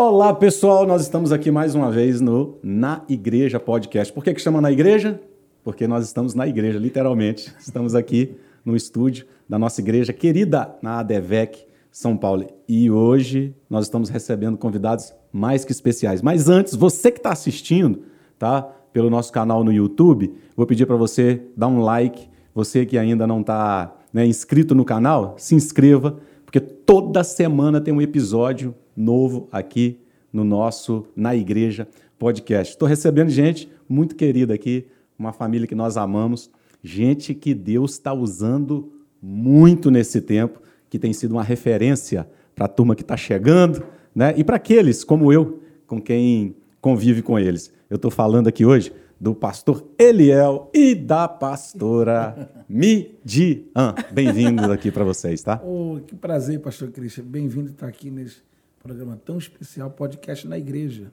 Olá, pessoal. Nós estamos aqui mais uma vez no Na Igreja Podcast. Por que, que chama Na Igreja? Porque nós estamos na igreja, literalmente. Estamos aqui no estúdio da nossa igreja querida na ADVEC, São Paulo. E hoje nós estamos recebendo convidados mais que especiais. Mas antes, você que está assistindo, tá? Pelo nosso canal no YouTube, vou pedir para você dar um like. Você que ainda não está né, inscrito no canal, se inscreva, porque toda semana tem um episódio novo aqui no nosso Na Igreja podcast. Estou recebendo gente muito querida aqui, uma família que nós amamos, gente que Deus está usando muito nesse tempo, que tem sido uma referência para a turma que está chegando, né? E para aqueles como eu, com quem convive com eles. Eu estou falando aqui hoje do pastor Eliel e da pastora Midian. Bem-vindos aqui para vocês, tá? Oh, que prazer, pastor Cristian. Bem-vindo estar aqui nesse programa tão especial, podcast na igreja.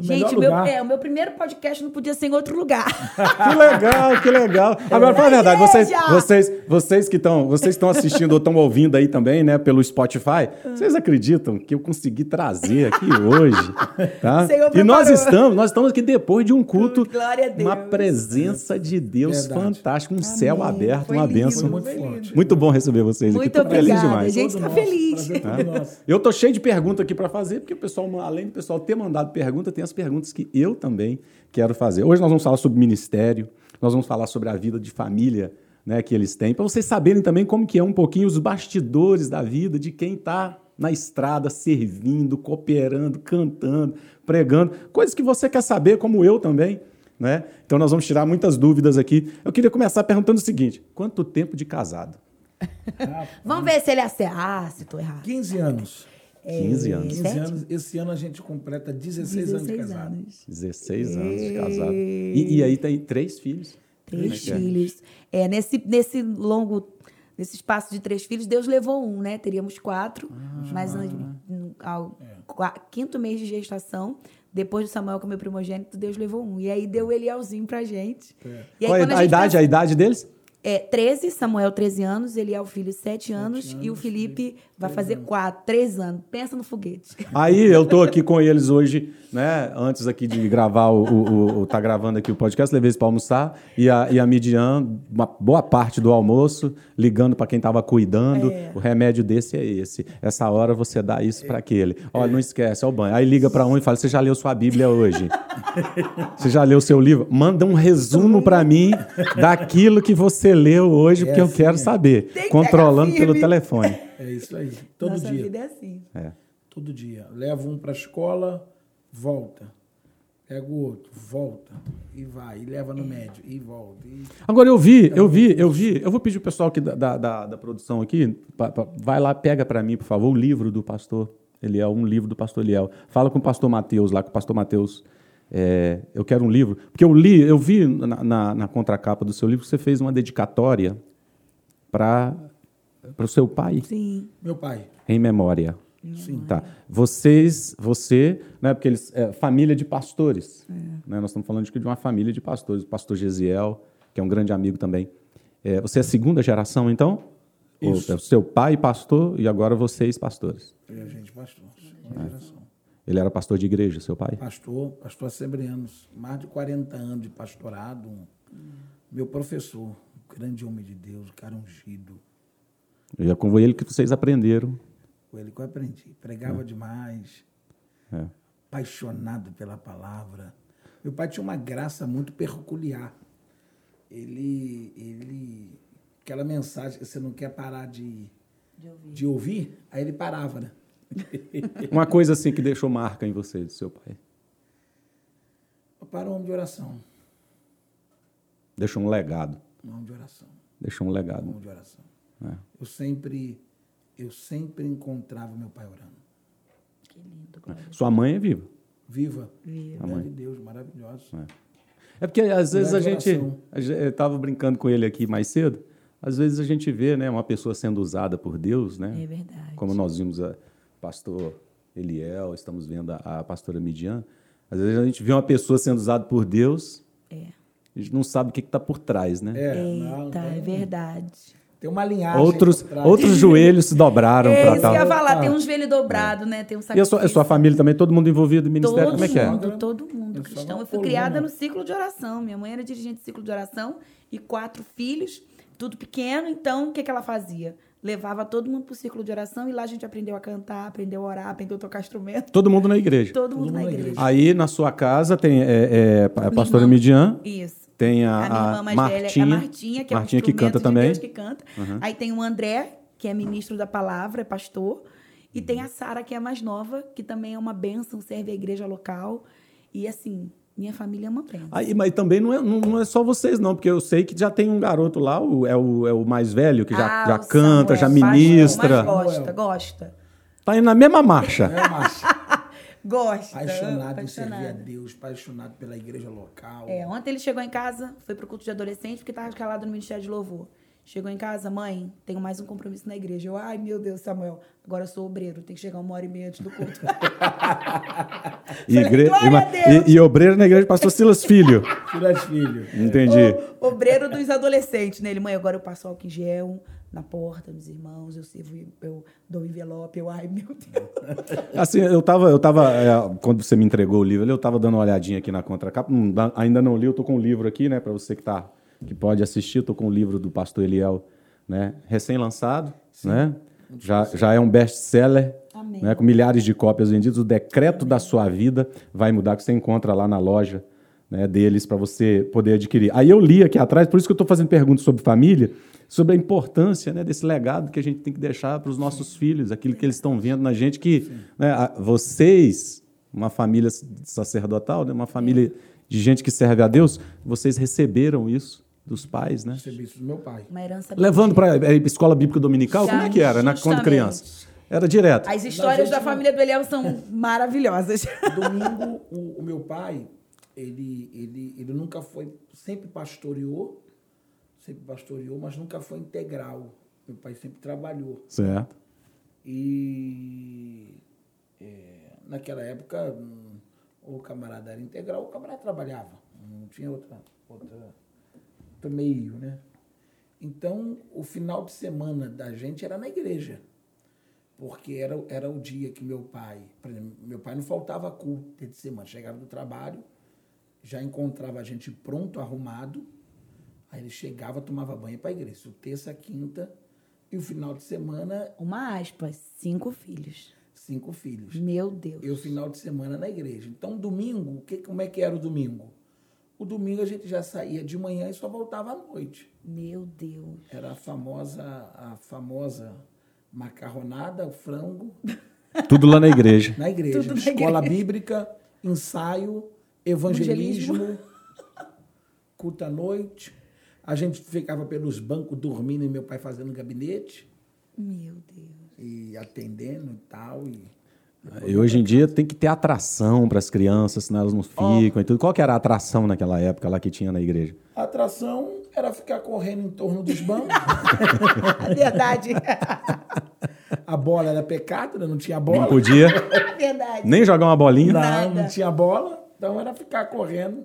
Gente, meu, é, o meu primeiro podcast não podia ser em outro lugar. que legal, que legal. Agora, fala a verdade, vocês, vocês, vocês que estão vocês estão assistindo ou estão ouvindo aí também, né, pelo Spotify, vocês acreditam que eu consegui trazer aqui hoje, tá? E nós estamos, nós estamos aqui depois de um culto, uma presença de Deus verdade. fantástica, um Amém. céu aberto, Foi uma lindo, bênção. Muito, muito, bom receber vocês muito aqui. Muito. Feliz demais. A gente está feliz. Tá? Eu tô cheio de perguntas aqui para fazer, porque o pessoal, além do pessoal ter mandado pergunta, tem tem as perguntas que eu também quero fazer. Hoje nós vamos falar sobre ministério, nós vamos falar sobre a vida de família né, que eles têm, para vocês saberem também como que é um pouquinho os bastidores da vida de quem está na estrada servindo, cooperando, cantando, pregando, coisas que você quer saber, como eu também. Né? Então nós vamos tirar muitas dúvidas aqui. Eu queria começar perguntando o seguinte: quanto tempo de casado? Vamos ver se ele acerta. Ah, se estou errado. 15 anos. 15 é, anos. 15 anos. Esse ano a gente completa 16, 16 anos de casado. Anos. 16 anos de casado. E, e aí tem três filhos? Três é filhos. É? nesse, nesse longo, nesse espaço de três filhos, Deus levou um, né? Teríamos quatro, ah, mas no, ao é. quinto mês de gestação, depois de Samuel, que é meu primogênito, Deus levou um. E aí deu o Elielzinho pra gente. É. Aí, Qual é a, a idade, a idade deles? É, 13, Samuel 13 anos, ele é o filho 7 anos, anos, e o Felipe vai fazer 4, 3 anos. Pensa no foguete. Aí eu tô aqui com eles hoje, né? Antes aqui de gravar o, o, o tá gravando aqui o podcast, levei eles para almoçar e a, e a Midian, uma boa parte do almoço, ligando para quem estava cuidando. É. O remédio desse é esse. Essa hora você dá isso para aquele. Olha, não esquece, é o banho. Aí liga para um e fala: "Você já leu sua Bíblia hoje? Você já leu seu livro? Manda um resumo para mim daquilo que você leu hoje, porque é assim, eu quero saber. Controlando pelo telefone. É isso aí. Todo Nossa dia. vida é assim. É. Todo dia. Levo um para a escola, volta. Pega o outro, volta e vai, e leva no médio, e volta. E... Agora eu vi, eu vi, eu vi. Eu vou pedir o pessoal aqui da, da, da produção aqui, pra, pra, vai lá, pega para mim, por favor, o livro do pastor Eliel, um livro do pastor Eliel. Fala com o pastor Mateus lá, com o pastor Mateus é, eu quero um livro. Porque eu li, eu vi na, na, na contracapa do seu livro que você fez uma dedicatória para o seu pai. Sim. Meu pai. Em memória. Sim. Tá. Vocês, você, né, porque eles, é, família de pastores. É. Né, nós estamos falando de, de uma família de pastores. O pastor Gesiel, que é um grande amigo também. É, você é a segunda geração, então? Isso. O, é o seu pai pastor e agora vocês pastores. E a gente pastor. Segunda é. geração. Ele era pastor de igreja, seu pai? Pastor, pastor assembleanos, mais de 40 anos de pastorado. Meu professor, um grande homem de Deus, cara ungido. E é com ele que vocês aprenderam. Com ele que eu aprendi. Pregava é. demais. É. Apaixonado pela palavra. Meu pai tinha uma graça muito peculiar. Ele, ele, aquela mensagem que você não quer parar de, de ouvir. de ouvir, aí ele parava, né? Uma coisa assim que deixou marca em você, do seu pai. Para um homem de oração. Deixou um legado. Um homem de oração. Deixou um legado. Um homem de oração. É. Eu sempre, eu sempre encontrava meu pai orando. Que lindo. É. Sua mãe é viva. Viva. Viva. A mãe de Deus, maravilhosa. É. é porque às vezes a gente, eu estava brincando com ele aqui mais cedo. Às vezes a gente vê, né, uma pessoa sendo usada por Deus, né? É verdade. Como nós vimos a pastor Eliel, estamos vendo a, a pastora Midian. Às vezes a gente vê uma pessoa sendo usada por Deus, é. a gente não sabe o que está por trás, né? É, Eita, não, é verdade. Tem uma linhagem. Outros, outros joelhos se dobraram É para isso que eu ia tal. falar, tem um joelho dobrado, né? Tem um E a sua, a sua família também, todo mundo envolvido no ministério? Todo Como é que é? mundo, todo mundo Eu cristão. Eu fui coluna. criada no ciclo de oração. Minha mãe era dirigente de ciclo de oração e quatro filhos, tudo pequeno. Então, o que, que ela fazia? Levava todo mundo pro círculo de oração e lá a gente aprendeu a cantar, aprendeu a orar, aprendeu a tocar instrumento. Todo mundo na igreja. Todo mundo mundo na na igreja. Aí na sua casa tem é, é, a pastora. Midian, Isso. tem A, a, minha irmã mais Martinha, velha é a Martinha, que é um Martinha que canta de também. Deus que canta. Aí tem o André, que é ministro da palavra, é pastor. E tem a Sara, que é a mais nova, que também é uma bênção, serve a igreja local. E assim, minha família é uma bênção. Aí, mas também não é, não, não é só vocês, não, porque eu sei que já tem um garoto lá, o, é, o, é o mais velho, que já, Ah, já canta, Samuel, já ministra. Mas gosta, gosta. Tá indo na mesma marcha. É, macho. Gosta. Apaixonado em apaixonado. servir a Deus, apaixonado pela igreja local. É, ontem ele chegou em casa, foi pro culto de adolescente, porque tava escalado no Ministério de Louvor. Chegou em casa, mãe, tenho mais um compromisso na igreja. Eu, ai, meu Deus, Samuel, agora eu sou obreiro, tem que chegar uma hora e meia antes do culto. E, Falei, igre- glória e ma- a Deus. e- e obreiro na igreja pastor Silas Filho. Tira as filhos. Entendi. O obreiro dos adolescentes, né? Ele, mãe, agora eu passo álcool em gel na porta dos irmãos, eu sirvo, eu dou envelope, eu, ai, meu Deus. Assim, eu tava, eu tava é, quando você me entregou o livro, ali, eu tava dando uma olhadinha aqui na contracapa, não ainda não li, eu tô com o livro aqui, né, para você que tá que pode assistir, tô com o livro do pastor Eliel, né, recém-lançado, né? Já, já é um best-seller, Amém. né, com milhares de cópias vendidas. O decreto da sua vida vai mudar, que você encontra lá na loja né, deles para você poder adquirir. Aí eu li aqui atrás, por isso que eu estou fazendo perguntas sobre família, sobre a importância né, desse legado que a gente tem que deixar para os nossos filhos, aquilo que eles estão vendo na gente, que né, a- vocês, uma família sacerdotal, né, uma família de gente que serve a Deus, vocês receberam isso dos pais, né? Isso do meu pai. Uma herança Levando para a escola bíblica dominical, Já, como é que era, né, quando criança? Era direto. As histórias gente da família do Eliel são maravilhosas. Domingo, o, o meu pai, ele, ele, ele nunca foi, sempre pastoreou, sempre pastoreou, mas nunca foi integral. Meu pai sempre trabalhou. Certo. E é, naquela época, hum, o camarada era integral, o camarada trabalhava. Não tinha outra, outra, outro meio, né? Então, o final de semana da gente era na igreja. Porque era, era o dia que meu pai... Por exemplo, meu pai não faltava culto de semana. Chegava do trabalho, já encontrava a gente pronto, arrumado. Aí ele chegava, tomava banho para a igreja. Isso, terça, quinta. E o final de semana, Uma aspas, cinco filhos. cinco filhos. Meu Deus. E o final de semana na igreja. Então, domingo, o que, como é que era o domingo? O domingo a gente já saía de manhã e só voltava à noite. Meu Deus. Era a famosa, a famosa macarronada, o frango, Tudo lá na igreja. na igreja. Tudo na Escola igreja. bíblica, ensaio, evangelismo, culto à noite. A gente ficava pelos bancos dormindo e meu pai fazendo gabinete Meu Deus. e atendendo e tal. E E hoje em dia tem que ter atração para as crianças, senão elas não ficam e tudo. Qual que era a atração naquela época lá que tinha na igreja? a atração era ficar correndo em torno dos bancos. Verdade. A bola era pecado, né? não tinha Não bola. podia Verdade. nem jogar uma bolinha. Não, Nada. não tinha bola. Então era ficar correndo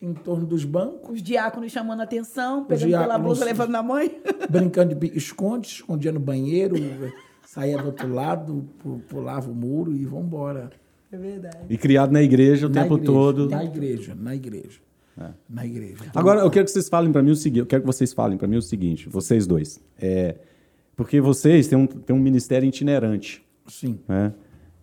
em torno dos bancos, Os diáconos chamando a atenção, pegando diáconos- pela blusa, levando na mãe. brincando de pique-esconde, escondia no banheiro, saía do outro lado, pu- pulava o muro e vamos embora. É verdade. E criado na igreja o Na tempo igreja, todo. Na igreja, na igreja. Na igreja. Então, Agora, eu quero que vocês falem para mim o seguinte, eu quero que vocês falem para mim o seguinte, vocês dois. É, porque vocês têm um, têm um ministério itinerante, Sim. né?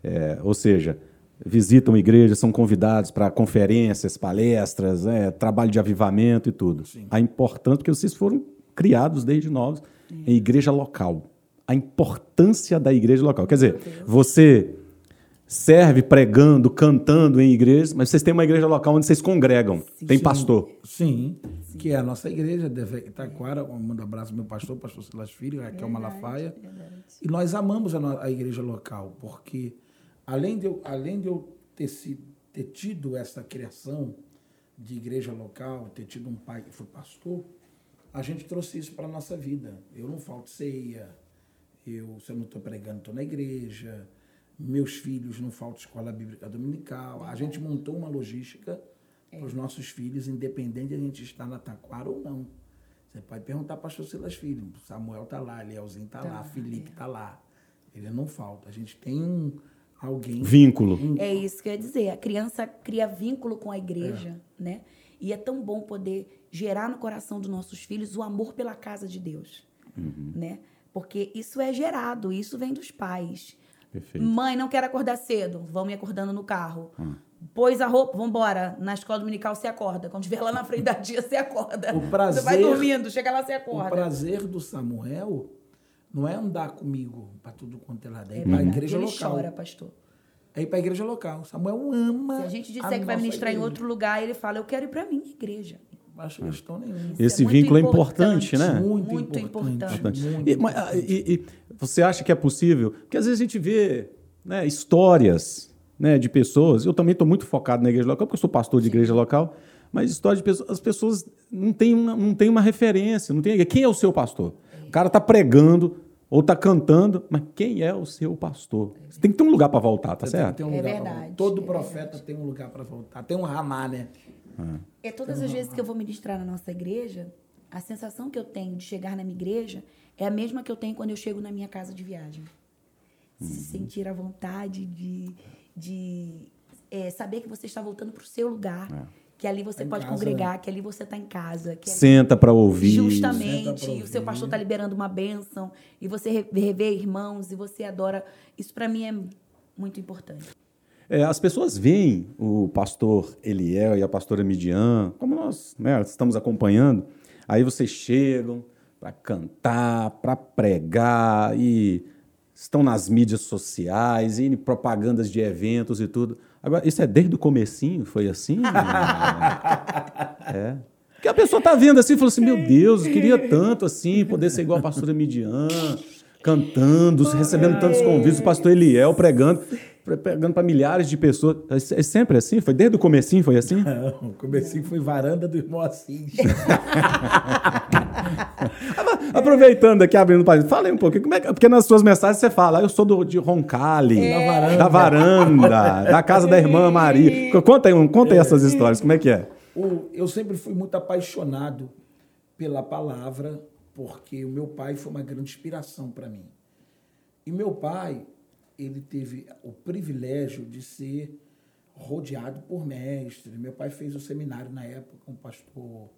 É, ou seja, visitam igrejas, são convidados para conferências, palestras, né, trabalho de avivamento e tudo. A importância, porque vocês foram criados desde novos em igreja local. A importância da igreja local. Quer dizer, você serve pregando, cantando em igrejas, mas vocês têm uma igreja local onde vocês congregam. Tem Sim, pastor. Sim, que é a nossa igreja, deve Itaquara. Eu mando um abraço ao meu pastor, pastor Silas Filho, Raquel Malafaia. E nós amamos a, a igreja local, porque além de eu, além de eu ter, sido, ter tido essa criação de igreja local, ter tido um pai que foi pastor, a gente trouxe isso para a nossa vida. Eu não falto ceia, eu, se eu não estou pregando, estou na igreja, meus filhos não faltam escola bíblica dominical. A gente montou uma logística para os nossos filhos, independente de a gente estar na Taquara ou não. Você pode perguntar para pastor Silas Filho. Samuel está lá, Elielzinho está tá, lá, Felipe está é. lá. Ele não falta. A gente tem um alguém. Vínculo. Um... É isso que eu ia dizer. A criança cria vínculo com a igreja, é. né? E é tão bom poder gerar no coração dos nossos filhos o amor pela casa de Deus, uhum. né? Porque isso é gerado, isso vem dos pais. Perfeito. Mãe, não quero acordar cedo. Vão me acordando no carro. Hum. Pôs a roupa, vamos embora. Na escola dominical você acorda. Quando estiver lá na frente da dia, você acorda. O prazer, você vai dormindo, chega lá, você acorda. O prazer do Samuel não é andar comigo para tudo quanto é lado. É ir para a igreja ele local. chora, pastor. É ir para a igreja local. Samuel ama. Se a gente disser a que vai ministrar igreja. em outro lugar, ele fala: Eu quero ir para minha igreja. Acho questão nenhuma. Esse é vínculo é importante, né? Muito, muito importante. importante. Muito e, mas, e, e, você acha que é possível? Porque às vezes a gente vê né, histórias né, de pessoas. Eu também estou muito focado na igreja local, porque eu sou pastor de Sim. igreja local. Mas história de pessoas, as pessoas não têm uma, não têm uma referência, não tem quem é o seu pastor. O cara está pregando, ou está cantando, mas quem é o seu pastor? Você tem que ter um lugar para voltar, tá Você certo? Um é verdade. Todo é profeta verdade. tem um lugar para voltar. Tem um ramá, né? É, todas as vezes que eu vou ministrar na nossa igreja, a sensação que eu tenho de chegar na minha igreja é a mesma que eu tenho quando eu chego na minha casa de viagem. Se uhum. sentir a vontade de, de é, saber que você está voltando para o seu lugar. É que ali você tá pode casa, congregar, né? que ali você está em casa. Senta para ouvir. Justamente. Ouvir. o seu pastor está liberando uma bênção. E você revê irmãos e você adora. Isso para mim é muito importante. É, as pessoas veem o pastor Eliel e a pastora Midian, como nós né, estamos acompanhando, aí vocês chegam para cantar, para pregar e estão nas mídias sociais, e em propagandas de eventos e tudo. Agora, isso é desde o comecinho? Foi assim? é. Porque a pessoa está vendo assim e falou assim, meu Deus, eu queria tanto assim, poder ser igual a pastora Midian, cantando, recebendo tantos convites, o pastor Eliel pregando pregando para milhares de pessoas. É, é sempre assim? Foi desde o comecinho foi assim? Não, o comecinho foi varanda do irmão Assis. Aproveitando aqui, abrindo o país, fala aí um pouquinho, como é que, porque nas suas mensagens você fala, eu sou do, de Roncalli, é. da varanda, da, varanda, da casa da irmã Maria. Conta aí, conta aí essas histórias, como é que é? Eu sempre fui muito apaixonado pela palavra, porque o meu pai foi uma grande inspiração para mim. E meu pai, ele teve o privilégio de ser rodeado por mestres. Meu pai fez o seminário na época com o pastor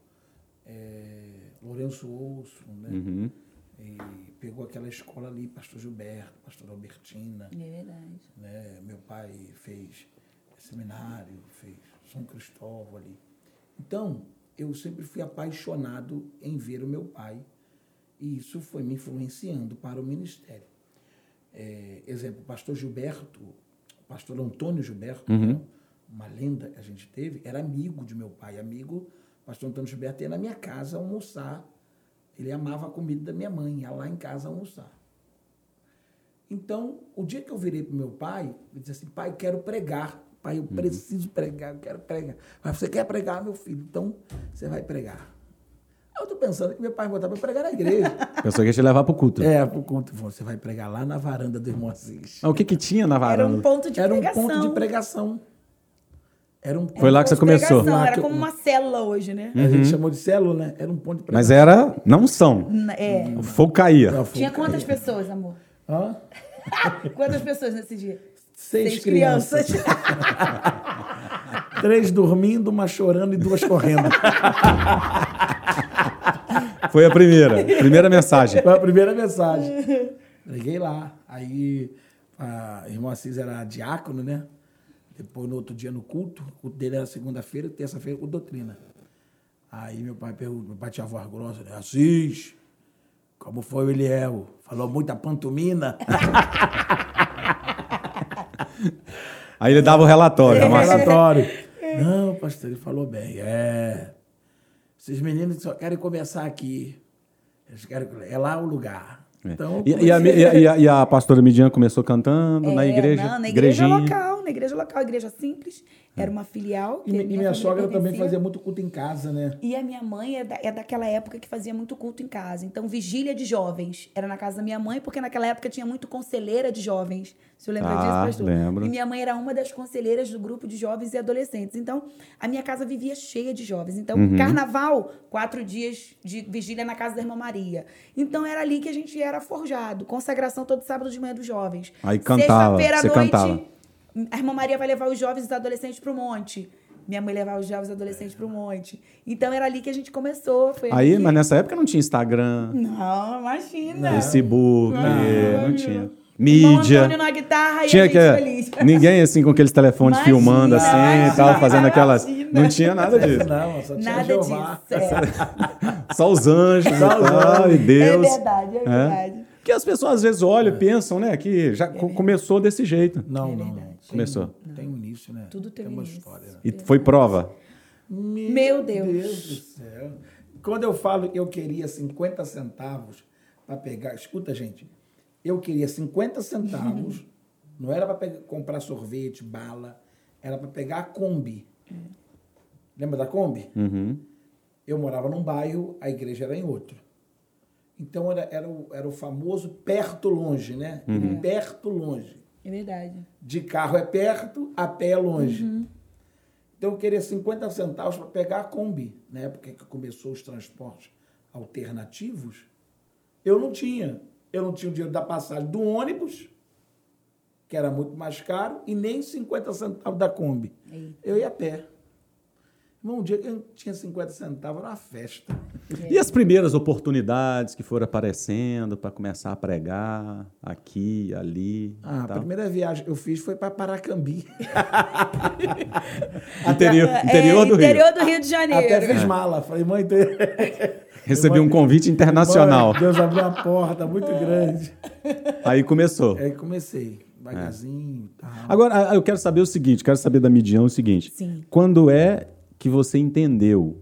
é, Lourenço Ouço, né? Uhum. E pegou aquela escola ali, pastor Gilberto, pastor Albertina. É verdade. Né? Meu pai fez seminário, fez São Cristóvão ali. Então, eu sempre fui apaixonado em ver o meu pai e isso foi me influenciando para o ministério. É, exemplo, o pastor Gilberto, o pastor Antônio Gilberto, uhum. Né, uma lenda que a gente teve, era amigo de meu pai, amigo, o pastor Antônio Gilberto ia na minha casa almoçar, ele amava a comida da minha mãe, ia lá em casa almoçar. Então, o dia que eu virei para meu pai, eu disse assim, pai, quero pregar. Pai, eu uhum. preciso pregar, eu quero pregar. Mas você quer pregar, meu filho? Então, você vai pregar. Pensando que meu pai vai botar para pregar na igreja. Pensou que ia te levar para o culto. É, para o culto. Você vai pregar lá na varanda do irmão Assis. Ah, o que, que tinha na varanda? Era um ponto de Era pregação. um ponto de pregação. Era um Foi lá que você começou. Lá era como uma célula hoje, né? Uhum. A gente chamou de célula, né? Era um ponto de pregação. Mas era, não são. É. O fogo caía. Não, Tinha quantas pessoas, amor? Hã? quantas pessoas nesse dia? Seis, Seis crianças. crianças. Três dormindo, uma chorando e duas correndo. Foi a primeira, primeira mensagem. Foi a primeira mensagem. Liguei lá. Aí a irmã Assis era diácono, né? Depois, no outro dia, no culto. O culto dele era segunda-feira, terça-feira, com doutrina. Aí meu pai perguntou, meu pai tinha voz grossa, né? Assis, como foi o Eliel? Falou muita pantomina? Aí ele dava o relatório. É, relatório. Não, pastor, ele falou bem. É. Esses meninos só querem conversar aqui. Eles querem, é lá o lugar. É. Então, e, e, a, e, a, e, a, pastora Midian começou cantando é, na igreja? Não, na igreja local, na igreja local, igreja simples, era uma filial. E, minha, minha sogra também fazia muito culto em casa, né? E a minha mãe é, da, é daquela época que fazia muito culto em casa. Então, vigília de jovens era na casa da minha mãe, porque naquela época tinha muito conselheira de jovens. Você lembra ah, disso, pastor? Lembro. E minha mãe era uma das conselheiras do grupo de jovens e adolescentes. Então, a minha casa vivia cheia de jovens. Então, uhum. carnaval, quatro dias de vigília na casa da irmã Maria. Então, era ali que a gente era forjado. Consagração todo sábado de manhã dos jovens. Aí cantava. Sexta-feira à noite. Cantava a irmã Maria vai levar os jovens e os adolescentes para o monte. Minha mãe levava os jovens e adolescentes para o monte. Então era ali que a gente começou. Aí, ali. mas nessa época não tinha Instagram. Não, imagina. Facebook, não, não, não tinha. Mídia. na guitarra tinha e que, feliz. Ninguém assim com aqueles telefones imagina, filmando assim imagina, e tal, fazendo aquelas. Imagina. Não tinha nada disso. Não, só tinha nada Jeová. disso. É. Só os anjos só e tal, e Deus. É verdade, é verdade. É? Porque as pessoas às vezes olham e pensam, né, que já é começou desse jeito. Não, é não. Começou. Tem um início, né? Tudo tem, tem uma início. história. Né? E foi prova? Meu, Meu Deus. Deus do céu. Quando eu falo que eu queria 50 centavos para pegar. Escuta, gente. Eu queria 50 centavos. não era para comprar sorvete, bala. Era para pegar a Kombi. Lembra da Kombi? Uhum. Eu morava num bairro, a igreja era em outro. Então era, era, o, era o famoso perto longe, né? Uhum. Perto longe. É verdade. De carro é perto, a pé é longe. Uhum. Então eu queria 50 centavos para pegar a Kombi. Na época que começou os transportes alternativos, eu não tinha. Eu não tinha o dinheiro da passagem do ônibus, que era muito mais caro, e nem 50 centavos da Kombi. Eita. Eu ia a pé. Um dia que eu tinha 50 centavos, era uma festa. E as primeiras oportunidades que foram aparecendo para começar a pregar aqui, ali? Ah, a primeira viagem que eu fiz foi para Paracambi. interior, interior, do interior Rio. do Rio de Janeiro. Até fiz mala. Falei, mãe. Recebi um convite internacional. Mãe, Deus abriu uma porta muito grande. Aí começou. Aí comecei. Devagarzinho. É. Agora, eu quero saber o seguinte: quero saber da Midian o seguinte. Sim. Quando é que você entendeu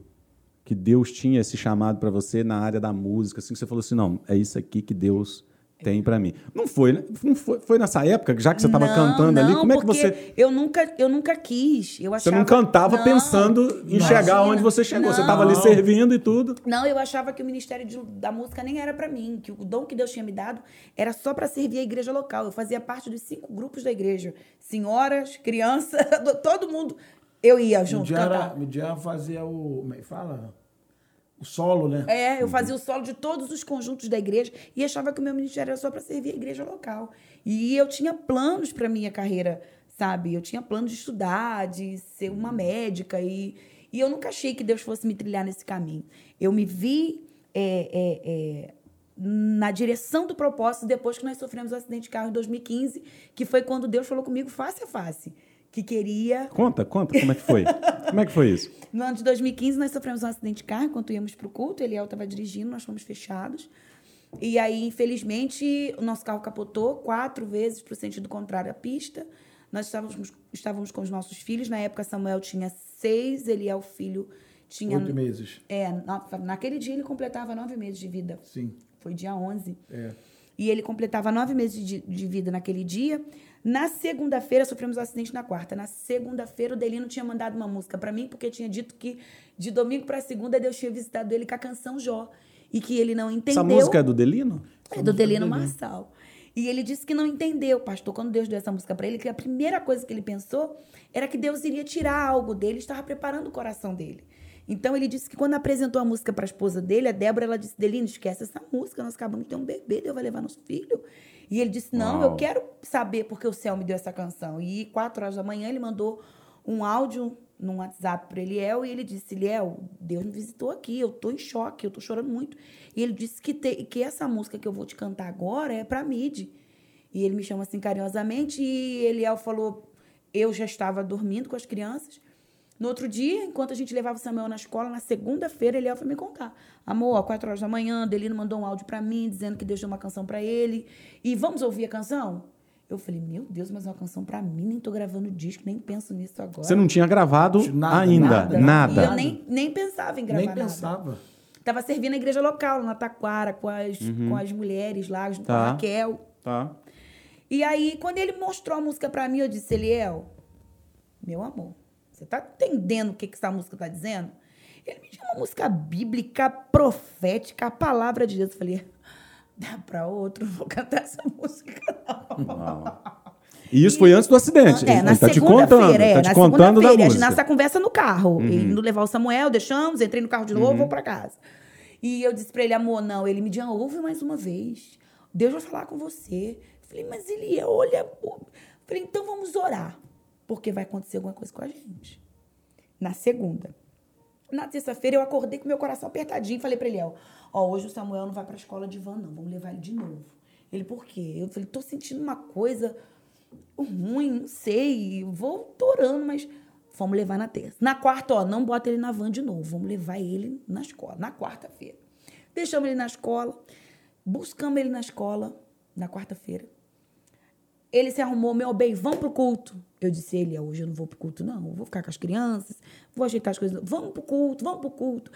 que Deus tinha esse chamado para você na área da música, assim que você falou assim, não, é isso aqui que Deus tem para mim. Não foi, né? Não foi, foi nessa época, já que você estava cantando não, ali, como é que você eu nunca eu nunca quis, eu achava Você não cantava não, pensando em imagina, chegar onde você chegou, você estava ali servindo e tudo. Não, eu achava que o ministério de, da música nem era para mim, que o dom que Deus tinha me dado era só para servir a igreja local. Eu fazia parte dos cinco grupos da igreja, senhoras, crianças, todo mundo eu ia junto cantar. Midian fazia o. Como é que fala? O solo, né? É, eu fazia o solo de todos os conjuntos da igreja e achava que o meu ministério era só para servir a igreja local. E eu tinha planos para minha carreira, sabe? Eu tinha plano de estudar, de ser uma médica e, e eu nunca achei que Deus fosse me trilhar nesse caminho. Eu me vi é, é, é, na direção do propósito depois que nós sofremos o um acidente de carro em 2015, que foi quando Deus falou comigo face a face que queria. Conta, conta, como é que foi? como é que foi isso? No ano de 2015, nós sofremos um acidente de carro enquanto íamos para o culto. Eliel estava dirigindo, nós fomos fechados. E aí, infelizmente, o nosso carro capotou quatro vezes para o sentido contrário à pista. Nós estávamos, estávamos com os nossos filhos. Na época, Samuel tinha seis, Eliel, filho, tinha. Oito meses. É, naquele dia ele completava nove meses de vida. Sim. Foi dia 11. É. E ele completava nove meses de, de vida naquele dia. Na segunda-feira, sofremos um acidente na quarta. Na segunda-feira, o Delino tinha mandado uma música para mim, porque tinha dito que de domingo para segunda Deus tinha visitado ele com a canção Jó. E que ele não entendeu. Essa música é do Delino? É do Delino Marçal. E ele disse que não entendeu, pastor, quando Deus deu essa música para ele, que a primeira coisa que ele pensou era que Deus iria tirar algo dele, estava preparando o coração dele. Então ele disse que quando apresentou a música para a esposa dele, a Débora, ela disse: Delino, esquece essa música, nós acabamos de ter um bebê, Deus vai levar nosso filho. E ele disse: Não, Uau. eu quero saber porque o céu me deu essa canção. E quatro horas da manhã ele mandou um áudio num WhatsApp para Eliel e ele disse: Eliel, Deus me visitou aqui, eu tô em choque, eu tô chorando muito. E ele disse que, te, que essa música que eu vou te cantar agora é para Mid. E ele me chama assim carinhosamente e Eliel falou: Eu já estava dormindo com as crianças. No outro dia, enquanto a gente levava o Samuel na escola, na segunda-feira, ele foi me contar. Amor, às quatro horas da manhã, Delino mandou um áudio para mim, dizendo que Deus deu uma canção para ele. E vamos ouvir a canção? Eu falei, meu Deus, mas é uma canção para mim, nem tô gravando disco, nem penso nisso agora. Você não tinha gravado nada, ainda, nada. nada. E eu nem, nem pensava em gravar Nem pensava. Nada. Tava servindo a igreja local, na Taquara, com as, uhum. com as mulheres lá, junto tá. com a Raquel. Tá. E aí, quando ele mostrou a música para mim, eu disse, Eliel, meu amor, você tá entendendo o que, que essa música tá dizendo? Ele me deu uma música bíblica, profética, a palavra de Deus. Eu falei, dá para outro, não vou cantar essa música, não. não. E isso e, foi antes do acidente. É, na tá segunda-feira, é, tá na segunda-feira. A gente nasce a conversa no carro. Uhum. Indo levar o Samuel, deixamos, entrei no carro de novo, uhum. vou para casa. E eu disse para ele, amor, não. Ele me disse, ouve mais uma vez. Deus vai falar com você. Eu falei, mas ele olha. Eu falei, então vamos orar. Porque vai acontecer alguma coisa com a gente. Na segunda. Na terça-feira eu acordei com meu coração apertadinho. Falei para ele, ó, ó, hoje o Samuel não vai para a escola de van, não. Vamos levar ele de novo. Ele, por quê? Eu falei, tô sentindo uma coisa ruim, não sei. Vou torando, mas Vamos levar na terça. Na quarta, ó, não bota ele na van de novo. Vamos levar ele na escola, na quarta-feira. Deixamos ele na escola, buscamos ele na escola na quarta-feira. Ele se arrumou, meu bem, vamos pro culto. Eu disse, ele, hoje eu não vou pro culto, não. Eu vou ficar com as crianças, vou ajeitar as coisas. Vamos pro culto, vamos pro culto.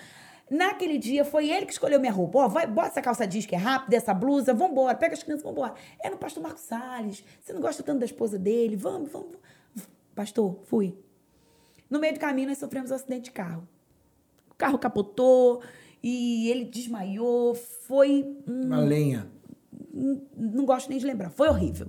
Naquele dia, foi ele que escolheu minha roupa. Ó, vai, bota essa calça jeans que é rápida, essa blusa, vambora, pega as crianças, vambora. É no pastor Marcos Salles. Você não gosta tanto da esposa dele? Vamos, vamos. Pastor, fui. No meio do caminho, nós sofremos um acidente de carro. O carro capotou e ele desmaiou. Foi. Uma lenha. não gosto nem de lembrar. Foi horrível.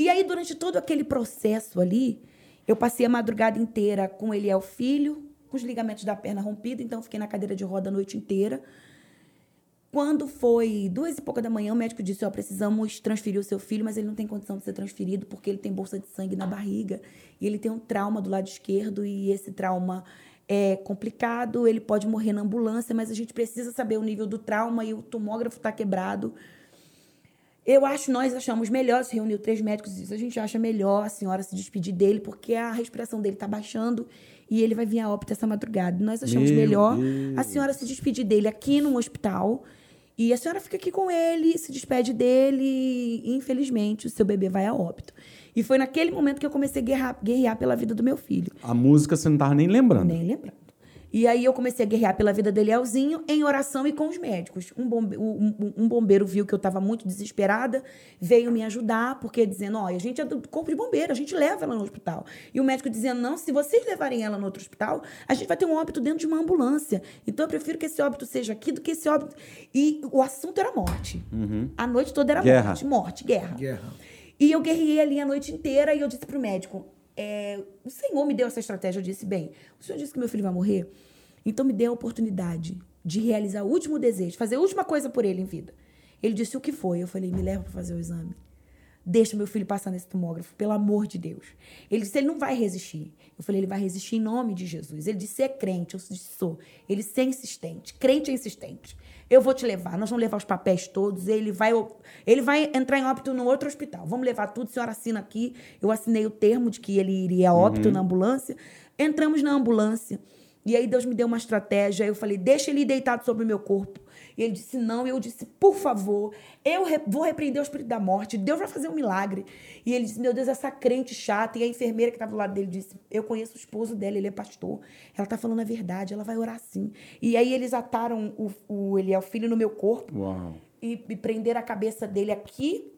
E aí, durante todo aquele processo ali, eu passei a madrugada inteira com ele é o filho, com os ligamentos da perna rompidos, então fiquei na cadeira de roda a noite inteira. Quando foi duas e pouca da manhã, o médico disse: Ó, oh, precisamos transferir o seu filho, mas ele não tem condição de ser transferido porque ele tem bolsa de sangue na barriga e ele tem um trauma do lado esquerdo e esse trauma é complicado. Ele pode morrer na ambulância, mas a gente precisa saber o nível do trauma e o tomógrafo está quebrado. Eu acho, nós achamos melhor, se reuniu três médicos e disse, a gente acha melhor a senhora se despedir dele, porque a respiração dele está baixando e ele vai vir a óbito essa madrugada. Nós achamos Meu melhor Deus. a senhora se despedir dele aqui no hospital e a senhora fica aqui com ele, se despede dele, e infelizmente o seu bebê vai a óbito. E foi naquele momento que eu comecei a guerrear, guerrear pela vida do meu filho. A música você não estava nem lembrando. Nem lembrando. E aí eu comecei a guerrear pela vida dele Elzinho em oração e com os médicos. Um bombeiro, um, um bombeiro viu que eu estava muito desesperada, veio me ajudar, porque dizendo, olha, a gente é do corpo de bombeiro, a gente leva ela no hospital. E o médico dizendo, não, se vocês levarem ela no outro hospital, a gente vai ter um óbito dentro de uma ambulância. Então eu prefiro que esse óbito seja aqui do que esse óbito... E o assunto era morte. Uhum. A noite toda era guerra. morte, morte, guerra. Guerra. E eu guerreei ali a noite inteira e eu disse pro médico, é, o Senhor me deu essa estratégia. Eu disse, bem, o Senhor disse que meu filho vai morrer, então me dê a oportunidade de realizar o último desejo, fazer a última coisa por ele em vida. Ele disse o que foi. Eu falei, me leva para fazer o exame. Deixa meu filho passar nesse tomógrafo, pelo amor de Deus. Ele disse, ele não vai resistir. Eu falei, ele vai resistir em nome de Jesus. Ele disse, é crente. Eu disse, sou. Ele disse, é insistente. Crente é insistente. Eu vou te levar. Nós vamos levar os papéis todos. Ele vai, ele vai entrar em óbito no outro hospital. Vamos levar tudo. A senhora assina aqui. Eu assinei o termo de que ele iria a óbito uhum. na ambulância. Entramos na ambulância. E aí Deus me deu uma estratégia. Eu falei, deixa ele deitado sobre o meu corpo. E ele disse, não. E eu disse, por favor, eu re vou repreender o espírito da morte. Deus vai fazer um milagre. E ele disse, meu Deus, essa crente chata. E a enfermeira que estava do lado dele disse, eu conheço o esposo dela, ele é pastor. Ela está falando a verdade, ela vai orar sim. E aí eles ataram o, o ele é o filho no meu corpo. Uau. E, e prenderam a cabeça dele aqui,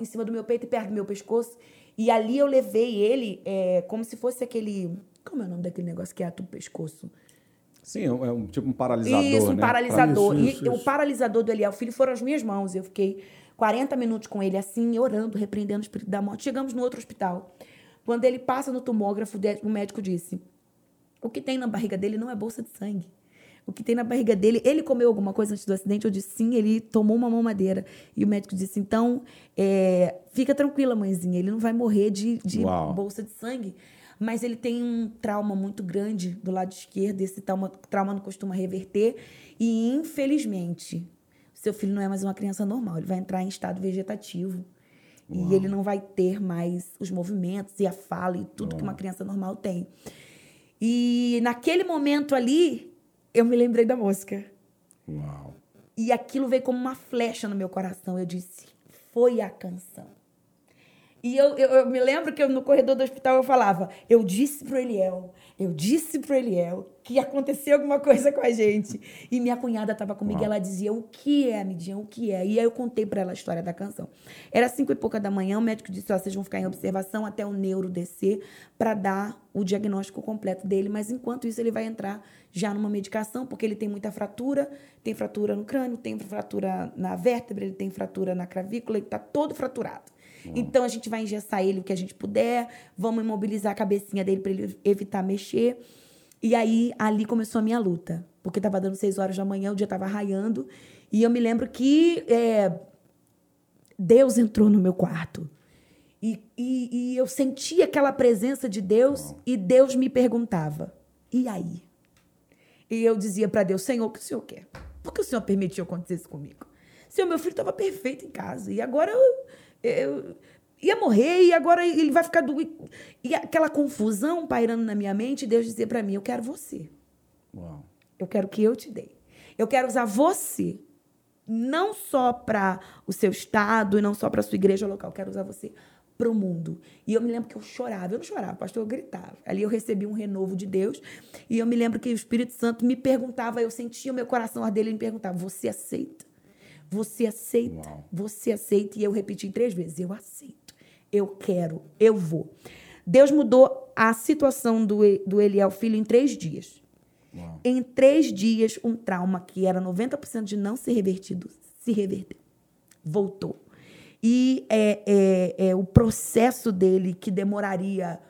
em cima do meu peito e perto do meu pescoço. E ali eu levei ele é, como se fosse aquele como é o nome daquele negócio que é o pescoço? Sim, é um tipo um paralisador. Isso, um né? paralisador. Isso, isso, e isso. o paralisador do Eliel Filho foram as minhas mãos. Eu fiquei 40 minutos com ele assim, orando, repreendendo o espírito da morte. Chegamos no outro hospital. Quando ele passa no tomógrafo, o médico disse: O que tem na barriga dele não é bolsa de sangue. O que tem na barriga dele, ele comeu alguma coisa antes do acidente? Eu disse sim, ele tomou uma mamadeira. E o médico disse: então, é, fica tranquila, mãezinha, ele não vai morrer de, de bolsa de sangue mas ele tem um trauma muito grande do lado esquerdo, esse trauma, trauma não costuma reverter, e infelizmente, seu filho não é mais uma criança normal, ele vai entrar em estado vegetativo. Uau. E ele não vai ter mais os movimentos e a fala e tudo Uau. que uma criança normal tem. E naquele momento ali, eu me lembrei da música. Uau. E aquilo veio como uma flecha no meu coração. Eu disse: foi a canção. E eu, eu, eu, me lembro que eu, no corredor do hospital eu falava, eu disse pro Eliel, eu disse pro Eliel que ia acontecer alguma coisa com a gente. E minha cunhada estava comigo e ela dizia, o que é, Midian, o que é? E aí eu contei para ela a história da canção. Era cinco e pouca da manhã, o médico disse, ó, vocês vão ficar em observação até o neuro descer para dar o diagnóstico completo dele, mas enquanto isso ele vai entrar já numa medicação, porque ele tem muita fratura, tem fratura no crânio, tem fratura na vértebra, ele tem fratura na clavícula, ele está todo fraturado. Então a gente vai engessar ele o que a gente puder, vamos imobilizar a cabecinha dele para ele evitar mexer. E aí ali começou a minha luta, porque estava dando seis horas da manhã, o dia estava raiando, e eu me lembro que é, Deus entrou no meu quarto. E, e, e, eu sentia aquela presença de Deus e Deus me perguntava: e aí? E eu dizia para Deus: Senhor, o que o Senhor quer? Por que o Senhor permitiu acontecer isso comigo? Senhor, meu filho estava perfeito em casa e agora eu, eu ia morrer e agora ele vai ficar doido. E aquela confusão pairando na minha mente, Deus dizia para mim: Eu quero você. Uau. Eu quero que eu te dei. Eu quero usar você, não só para o seu estado e não só para a sua igreja local. Eu quero usar você para o mundo. E eu me lembro que eu chorava. Eu não chorava, pastor, eu gritava. Ali eu recebi um renovo de Deus. E eu me lembro que o Espírito Santo me perguntava, eu sentia o meu coração arder, ele me perguntava: Você aceita? Você aceita? Uau. Você aceita? E eu repeti três vezes: Eu aceito. Eu quero. Eu vou. Deus mudou a situação do, do Eliel filho em três dias. Uau. Em três dias, um trauma que era 90% de não ser revertido se reverteu. Voltou. E é, é, é o processo dele que demoraria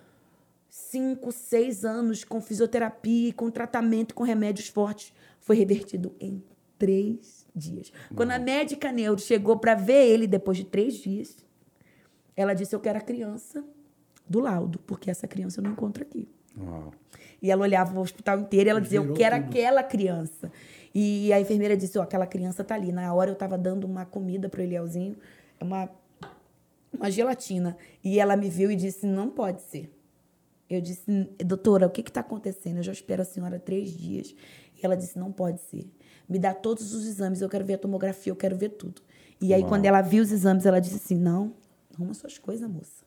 cinco, seis anos com fisioterapia, com tratamento, com remédios fortes, foi revertido em três dias. Quando a médica neuro chegou para ver ele depois de três dias, ela disse: Eu quero a criança do laudo, porque essa criança eu não encontro aqui. Uau. E ela olhava o hospital inteiro e ela dizia: Eu quero tudo. aquela criança. E a enfermeira disse: oh, aquela criança tá ali. Na hora eu estava dando uma comida para o Elielzinho, uma, uma gelatina. E ela me viu e disse: Não pode ser. Eu disse: Doutora, o que está acontecendo? Eu já espero a senhora três dias. E ela disse: Não pode ser me dá todos os exames, eu quero ver a tomografia, eu quero ver tudo. E aí, Uau. quando ela viu os exames, ela disse assim: não, arruma suas coisas, moça.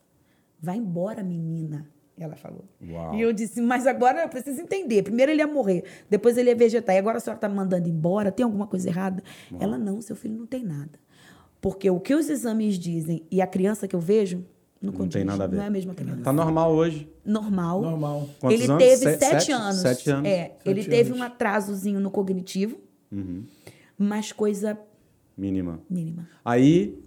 Vai embora, menina. Ela falou. Uau. E eu disse, mas agora eu preciso entender. Primeiro ele ia morrer, depois ele ia vegetar. E agora a senhora está me mandando embora? Tem alguma coisa errada? Uau. Ela, não, seu filho não tem nada. Porque o que os exames dizem e a criança que eu vejo, não, não tem nada a ver. Não é a mesma criança. Tá normal hoje. Normal. Normal. Quantos ele anos? teve sete, sete, anos. Sete anos. É, sete ele anos. teve um atrasozinho no cognitivo. Uhum. Mas coisa. Mínima. Mínima. Aí,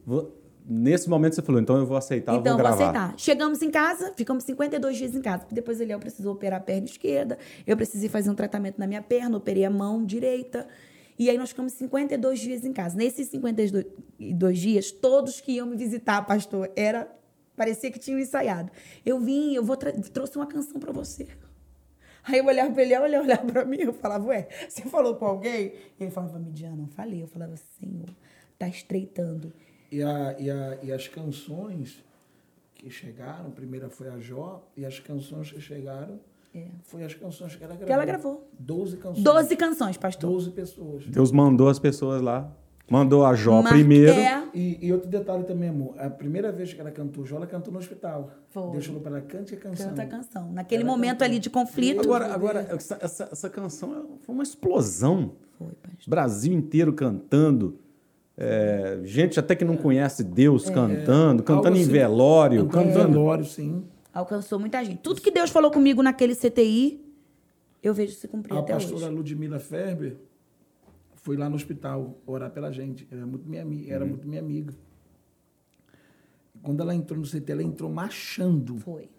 nesse momento você falou, então eu vou aceitar, então, eu vou gravar. Então, vou aceitar. Chegamos em casa, ficamos 52 dias em casa. Depois ele precisou operar a perna esquerda, eu precisei fazer um tratamento na minha perna, operei a mão direita. E aí nós ficamos 52 dias em casa. Nesses 52 dias, todos que iam me visitar, pastor, era parecia que tinham ensaiado. Eu vim, eu vou trouxe uma canção para você. Aí eu olhava para ele, ele olhava para mim, eu falava, ué, você falou com alguém? Ele falava, Midian, não falei. Eu falava, Senhor, tá estreitando. E, a, e, a, e as canções que chegaram, a primeira foi a Jó, e as canções que chegaram é. Foi as canções que ela gravou. Que ela gravou. Doze canções. Doze canções, pastor. Doze pessoas. Deus mandou as pessoas lá. Mandou a Jó Mar primeiro. É. E, e, outro detalhe também, amor. A primeira vez que ela cantou Jó, ela cantou no hospital. Foi. Deus falou para ela, cante a canção. Canta a canção. Naquele ela momento cantou. ali de conflito. Agora, agora essa, essa, essa canção foi uma explosão. Foi, pastor. Brasil inteiro cantando. É, gente até que não conhece Deus é. cantando, cantando assim, em velório. Cantando em velório, sim. Alcançou muita gente. Tudo que Deus falou comigo naquele CTI, eu vejo se cumprir a até hoje. A pastora Ludmila Ferber, foi lá no hospital orar pela gente. Era muito minha, era uhum. muito minha amiga. Quando ela entrou no CT, ela entrou marchando. Foi.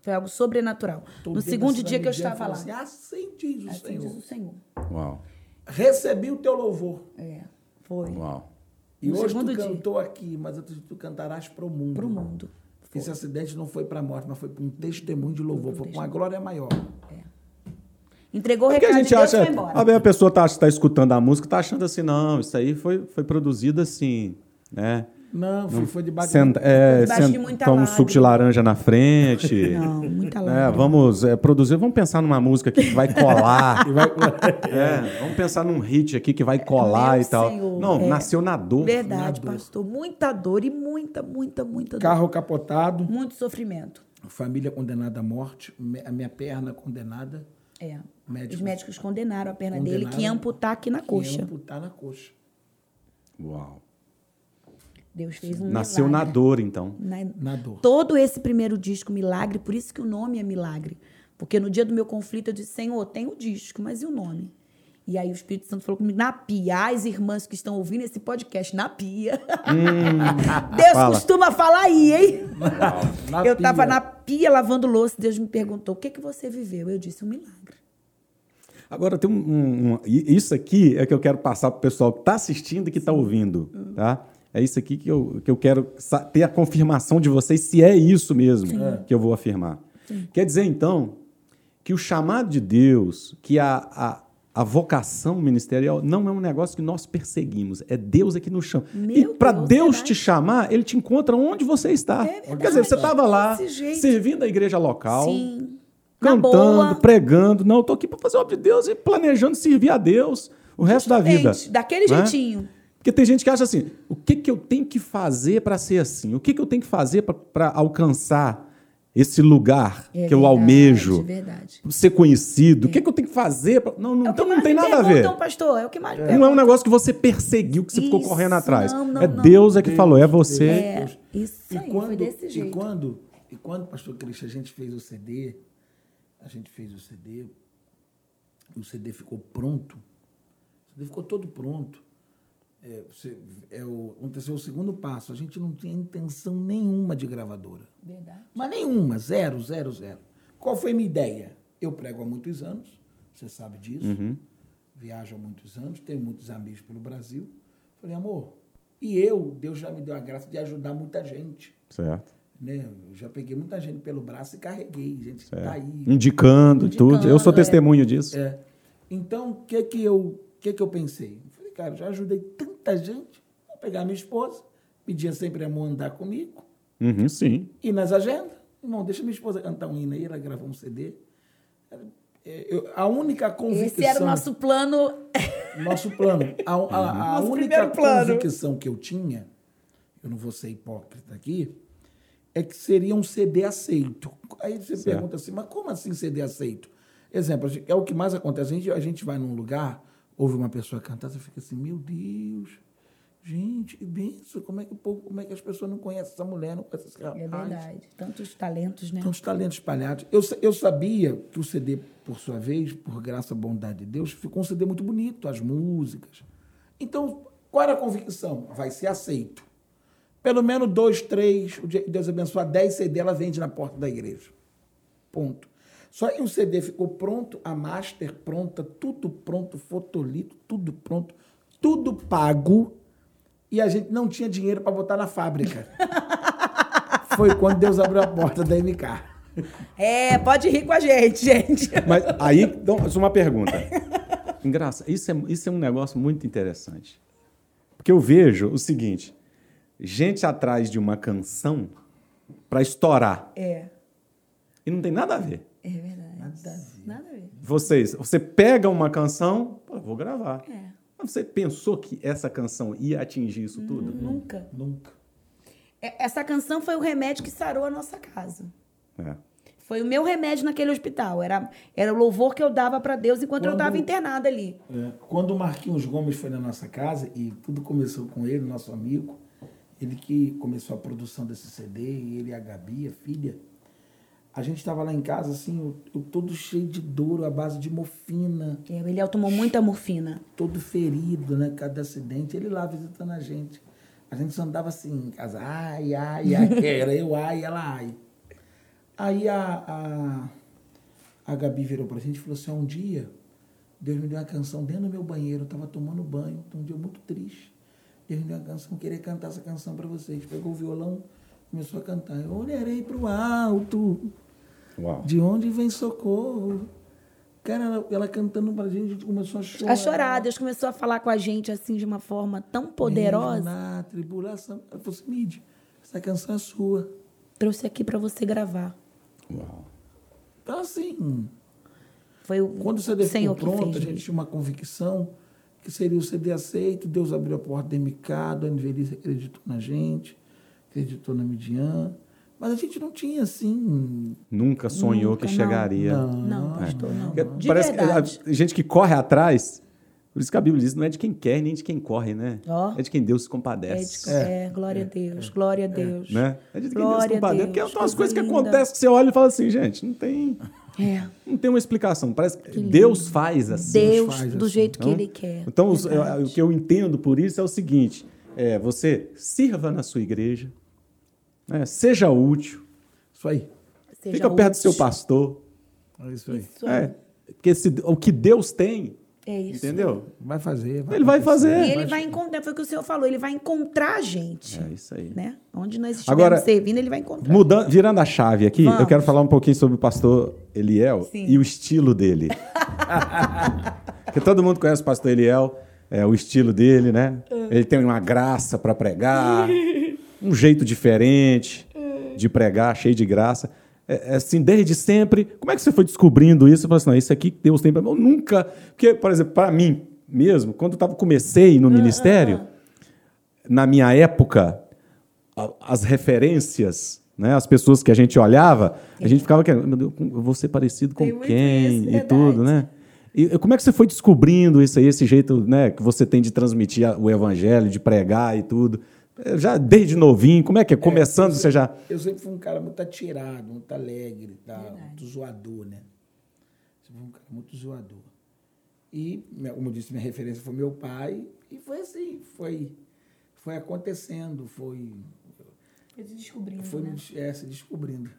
Foi algo sobrenatural. Todo no segundo dia que eu estava lá. Assim, assim diz o assim Senhor. Diz o Senhor. Uau. Recebi o teu louvor. É, foi. Uau. E no hoje tu dia. cantou aqui, mas tu cantarás para o mundo. Para o mundo. Foi. Esse acidente não foi para a morte, mas foi para um testemunho de louvor. Foi, com uma glória maior. É. Entregou o recado a gente de Deus acha, foi embora. A pessoa está tá escutando a música está achando assim, não, isso aí foi, foi produzido assim, né? Não, foi, foi debaixo Senta, é, Debaixo de senta- muita toma um suco de laranja na frente. Não, muita É, lágrima. vamos é, produzir, vamos pensar numa música aqui que vai colar. E vai- É, vamos pensar num hit aqui que vai colar Meu e tal. Senhor, Não, é. nasceu na dor. Verdade, Na dor. pastor. Muita dor e muita, muita, muita dor. Carro capotado, Muito sofrimento. família condenada à morte, a minha perna condenada. É. Médicos- Os médicos condenaram a perna dele que ia Condenaram amputar aqui na que coxa. ia amputar na coxa. Uau. Deus fez um Nasceu na milagre. dor, então. Na- Na dor. Todo esse primeiro disco, Milagre, por isso que o nome é Milagre. Porque no dia do meu conflito eu disse, Senhor, tem o disco, mas e o nome? E aí o Espírito Santo falou comigo, na pia, as irmãs que estão ouvindo esse podcast, na pia. Deus Fala. costuma falar aí, hein? Na eu estava na pia lavando louça, Deus me perguntou, o que, que você viveu? Eu disse, um milagre. Agora, tem um, um- um- Isso aqui é que eu quero passar para o pessoal que está assistindo e que está ouvindo. Tá? É isso aqui que eu, que eu quero ter a confirmação de vocês se é isso mesmo que eu vou afirmar. Quer dizer, então, que o chamado de Deus, que a, a, a vocação ministerial não é um negócio que nós perseguimos, é Deus é que nos chama. Meu e para Deus, Deus te chamar, Ele te encontra onde você está. É Quer dizer, você estava lá, servindo a igreja local, Sim. Cantando, pregando. Não, eu tô aqui para fazer a obra de Deus e planejando servir a Deus o resto da vida. Daquele né? jeitinho. Porque tem gente que acha assim: o que, que eu tenho que fazer para ser assim? O que, que eu tenho que fazer para alcançar esse lugar É que eu verdade, almejo? verdade. Ser conhecido? O que, que eu tenho que fazer? Pra... Não, não, É então não tem nada a ver. perguntam, pastor, é o que mais Não é um negócio que você perseguiu, que você ficou Isso, correndo atrás. não, não, é não. Deus é que falou, é você. É, isso E aí, quando, foi desse e jeito. quando, e quando, pastor Cristo, a gente fez o CD, a gente fez o CD, e o CD ficou pronto, o CD ficou todo pronto. É, você, é o, aconteceu o segundo passo, a gente não tinha intenção nenhuma de gravadora. Verdade. Mas nenhuma, zero, zero, zero. Qual foi a minha ideia? Eu prego há muitos anos, você sabe disso. Viajo há muitos anos, tenho muitos amigos pelo Brasil. Falei, amor, e eu, Deus já me deu a graça de ajudar muita gente. Certo. Né? Eu já peguei muita gente pelo braço e carreguei, gente que tá aí. Indicando, Indicando, tudo. Eu sou é. testemunho disso. É. Então, o que que eu, que que eu pensei? Eu Falei, cara, já ajudei tanta gente. Vou pegar minha esposa, pedia sempre a amor andar comigo, Uhum, sim. ir nas agendas. Irmão, deixa minha esposa cantar um hino aí, ela gravou um CD. É, eu- a única convicção... Esse era o nosso plano. Nosso plano. A, a- a Nosso única convicção que eu tinha, eu não vou ser hipócrita aqui, é que seria um CD aceito. Aí você Certo. pergunta assim, mas como assim CD aceito? Exemplo, é o que mais acontece. A gente, a gente vai num lugar, ouve uma pessoa cantar, você fica assim, meu Deus, gente, que benção, como é que o povo, como é que as pessoas não conhecem essa mulher, não conhecem esse rapaz? É verdade. Tantos talentos, né? Tantos talentos espalhados. Eu, eu sabia que o CD, por sua vez, por graça e bondade de Deus, ficou um CD muito bonito, as músicas. Então, qual era a convicção? Vai ser aceito. Pelo menos dois, três, Deus abençoar, dez CD ela vende na porta da igreja. Ponto. Só que o CD ficou pronto, a master pronta, tudo pronto, fotolito, tudo pronto, tudo pago, e a gente não tinha dinheiro para botar na fábrica. Foi quando Deus abriu a porta da MK. É, pode rir com a gente, gente. Mas aí, então, uma pergunta. Engraçado. Isso é, isso é um negócio muito interessante. Porque eu vejo o seguinte: gente atrás de uma canção para estourar. É. E não tem nada a ver. É verdade. Nada a ver. Vocês, você pega uma canção, pô, eu vou gravar. É. Mas você pensou que essa canção ia atingir isso tudo? Nunca. Nunca. É, Essa canção foi o remédio que sarou a nossa casa. É. Foi o meu remédio naquele hospital. Era, era o louvor que eu dava para Deus enquanto eu Quando- estava internada ali. É, quando o Marquinhos Gomes foi na nossa casa, e tudo começou com ele, nosso amigo, ele que começou a produção desse CD, e ele e a Gabi, a filha, a gente estava lá em casa, assim, eu, eu todo cheio de dor, à base de morfina, É, O Eliel tomou muita morfina. todo ferido, né, cada acidente, ele lá visitando a gente. A gente só andava assim em casa, ai, ai, ai, era eu, ai, ela, ai. Aí a, a, a Gabi virou pra gente e falou assim, "Ó, um dia, Deus me deu uma canção dentro do meu banheiro, eu tava tomando banho, um dia muito triste. Deus me deu uma canção, queria cantar essa canção para vocês. Pegou o violão, começou a cantar. Eu olharei pro alto, Uau. de onde vem socorro? Cara, ela, ela cantando pra gente, a gente começou a chorar. A chorar, Deus começou a falar com a gente assim de uma forma tão poderosa. Mesmo Na tribulação. Ela falou assim, Mid, essa canção é sua. Trouxe aqui para você gravar. Uau. Então, assim, Foi o quando o CD Senhor ficou pronto, a gente mesmo. tinha uma convicção que seria o CD aceito. Deus abriu a porta da MK, a Anvelice acreditou na gente, acreditou na Midian. Mas a gente não tinha, assim... Nunca sonhou Nunca, que não. chegaria. Não, pastor, não. De Parece verdade. que a gente que corre atrás, por isso que a Bíblia diz, não é de quem quer nem de quem corre, né? Ó. É de quem Deus se É, compadece. de- é, glória a Deus, glória a Deus. Né? É de quem Deus se compadece. Deus, Porque são umas coisa coisas que acontecem que você olha e fala assim, gente, não tem, É. não tem uma explicação. Parece que Deus faz assim. Deus, faz do assim. jeito que Então, Ele quer. Então, os- o que eu entendo por isso é o seguinte: é, você sirva na sua igreja, né, seja útil, Isso aí. Seja fica perto do seu útil. pastor. É isso aí. Isso aí. É, porque se- o que Deus tem, É isso. entendeu? Vai fazer. Ele vai fazer. E ele vai encontrar, foi o que o senhor falou, ele vai encontrar a gente. É isso aí. Né? Onde nós estivermos Agora, servindo, ele vai encontrar. Mudando, virando a chave aqui, Vamos. eu quero falar um pouquinho sobre o pastor Eliel Sim. e o estilo dele. Porque todo mundo conhece o pastor Eliel, é, o estilo dele, né? Ele tem uma graça para pregar, um jeito diferente de pregar, cheio de graça. É, é assim, desde sempre. Como é que você foi descobrindo isso? Você falou assim, não, isso aqui que Deus tem para mim. Eu nunca. Porque, por exemplo, para mim mesmo, quando eu tava, comecei no ministério, na minha época, a- as referências, né, as pessoas que a gente olhava, a gente ficava querendo, meu Deus, eu vou ser parecido com Tem quem isso, e verdade. tudo, né? E como é que você foi descobrindo isso aí, esse jeito né, que você tem de transmitir o evangelho, de pregar e tudo? Já desde novinho, como é que é? Começando, você já. Eu sempre fui um cara muito atirado, muito alegre, tá? muito zoador, né? Sempre fui um cara muito zoador. E, como eu disse, minha referência foi meu pai. E foi assim, foi, foi acontecendo, foi, Foi se descobrindo, foi né? é, se descobrindo.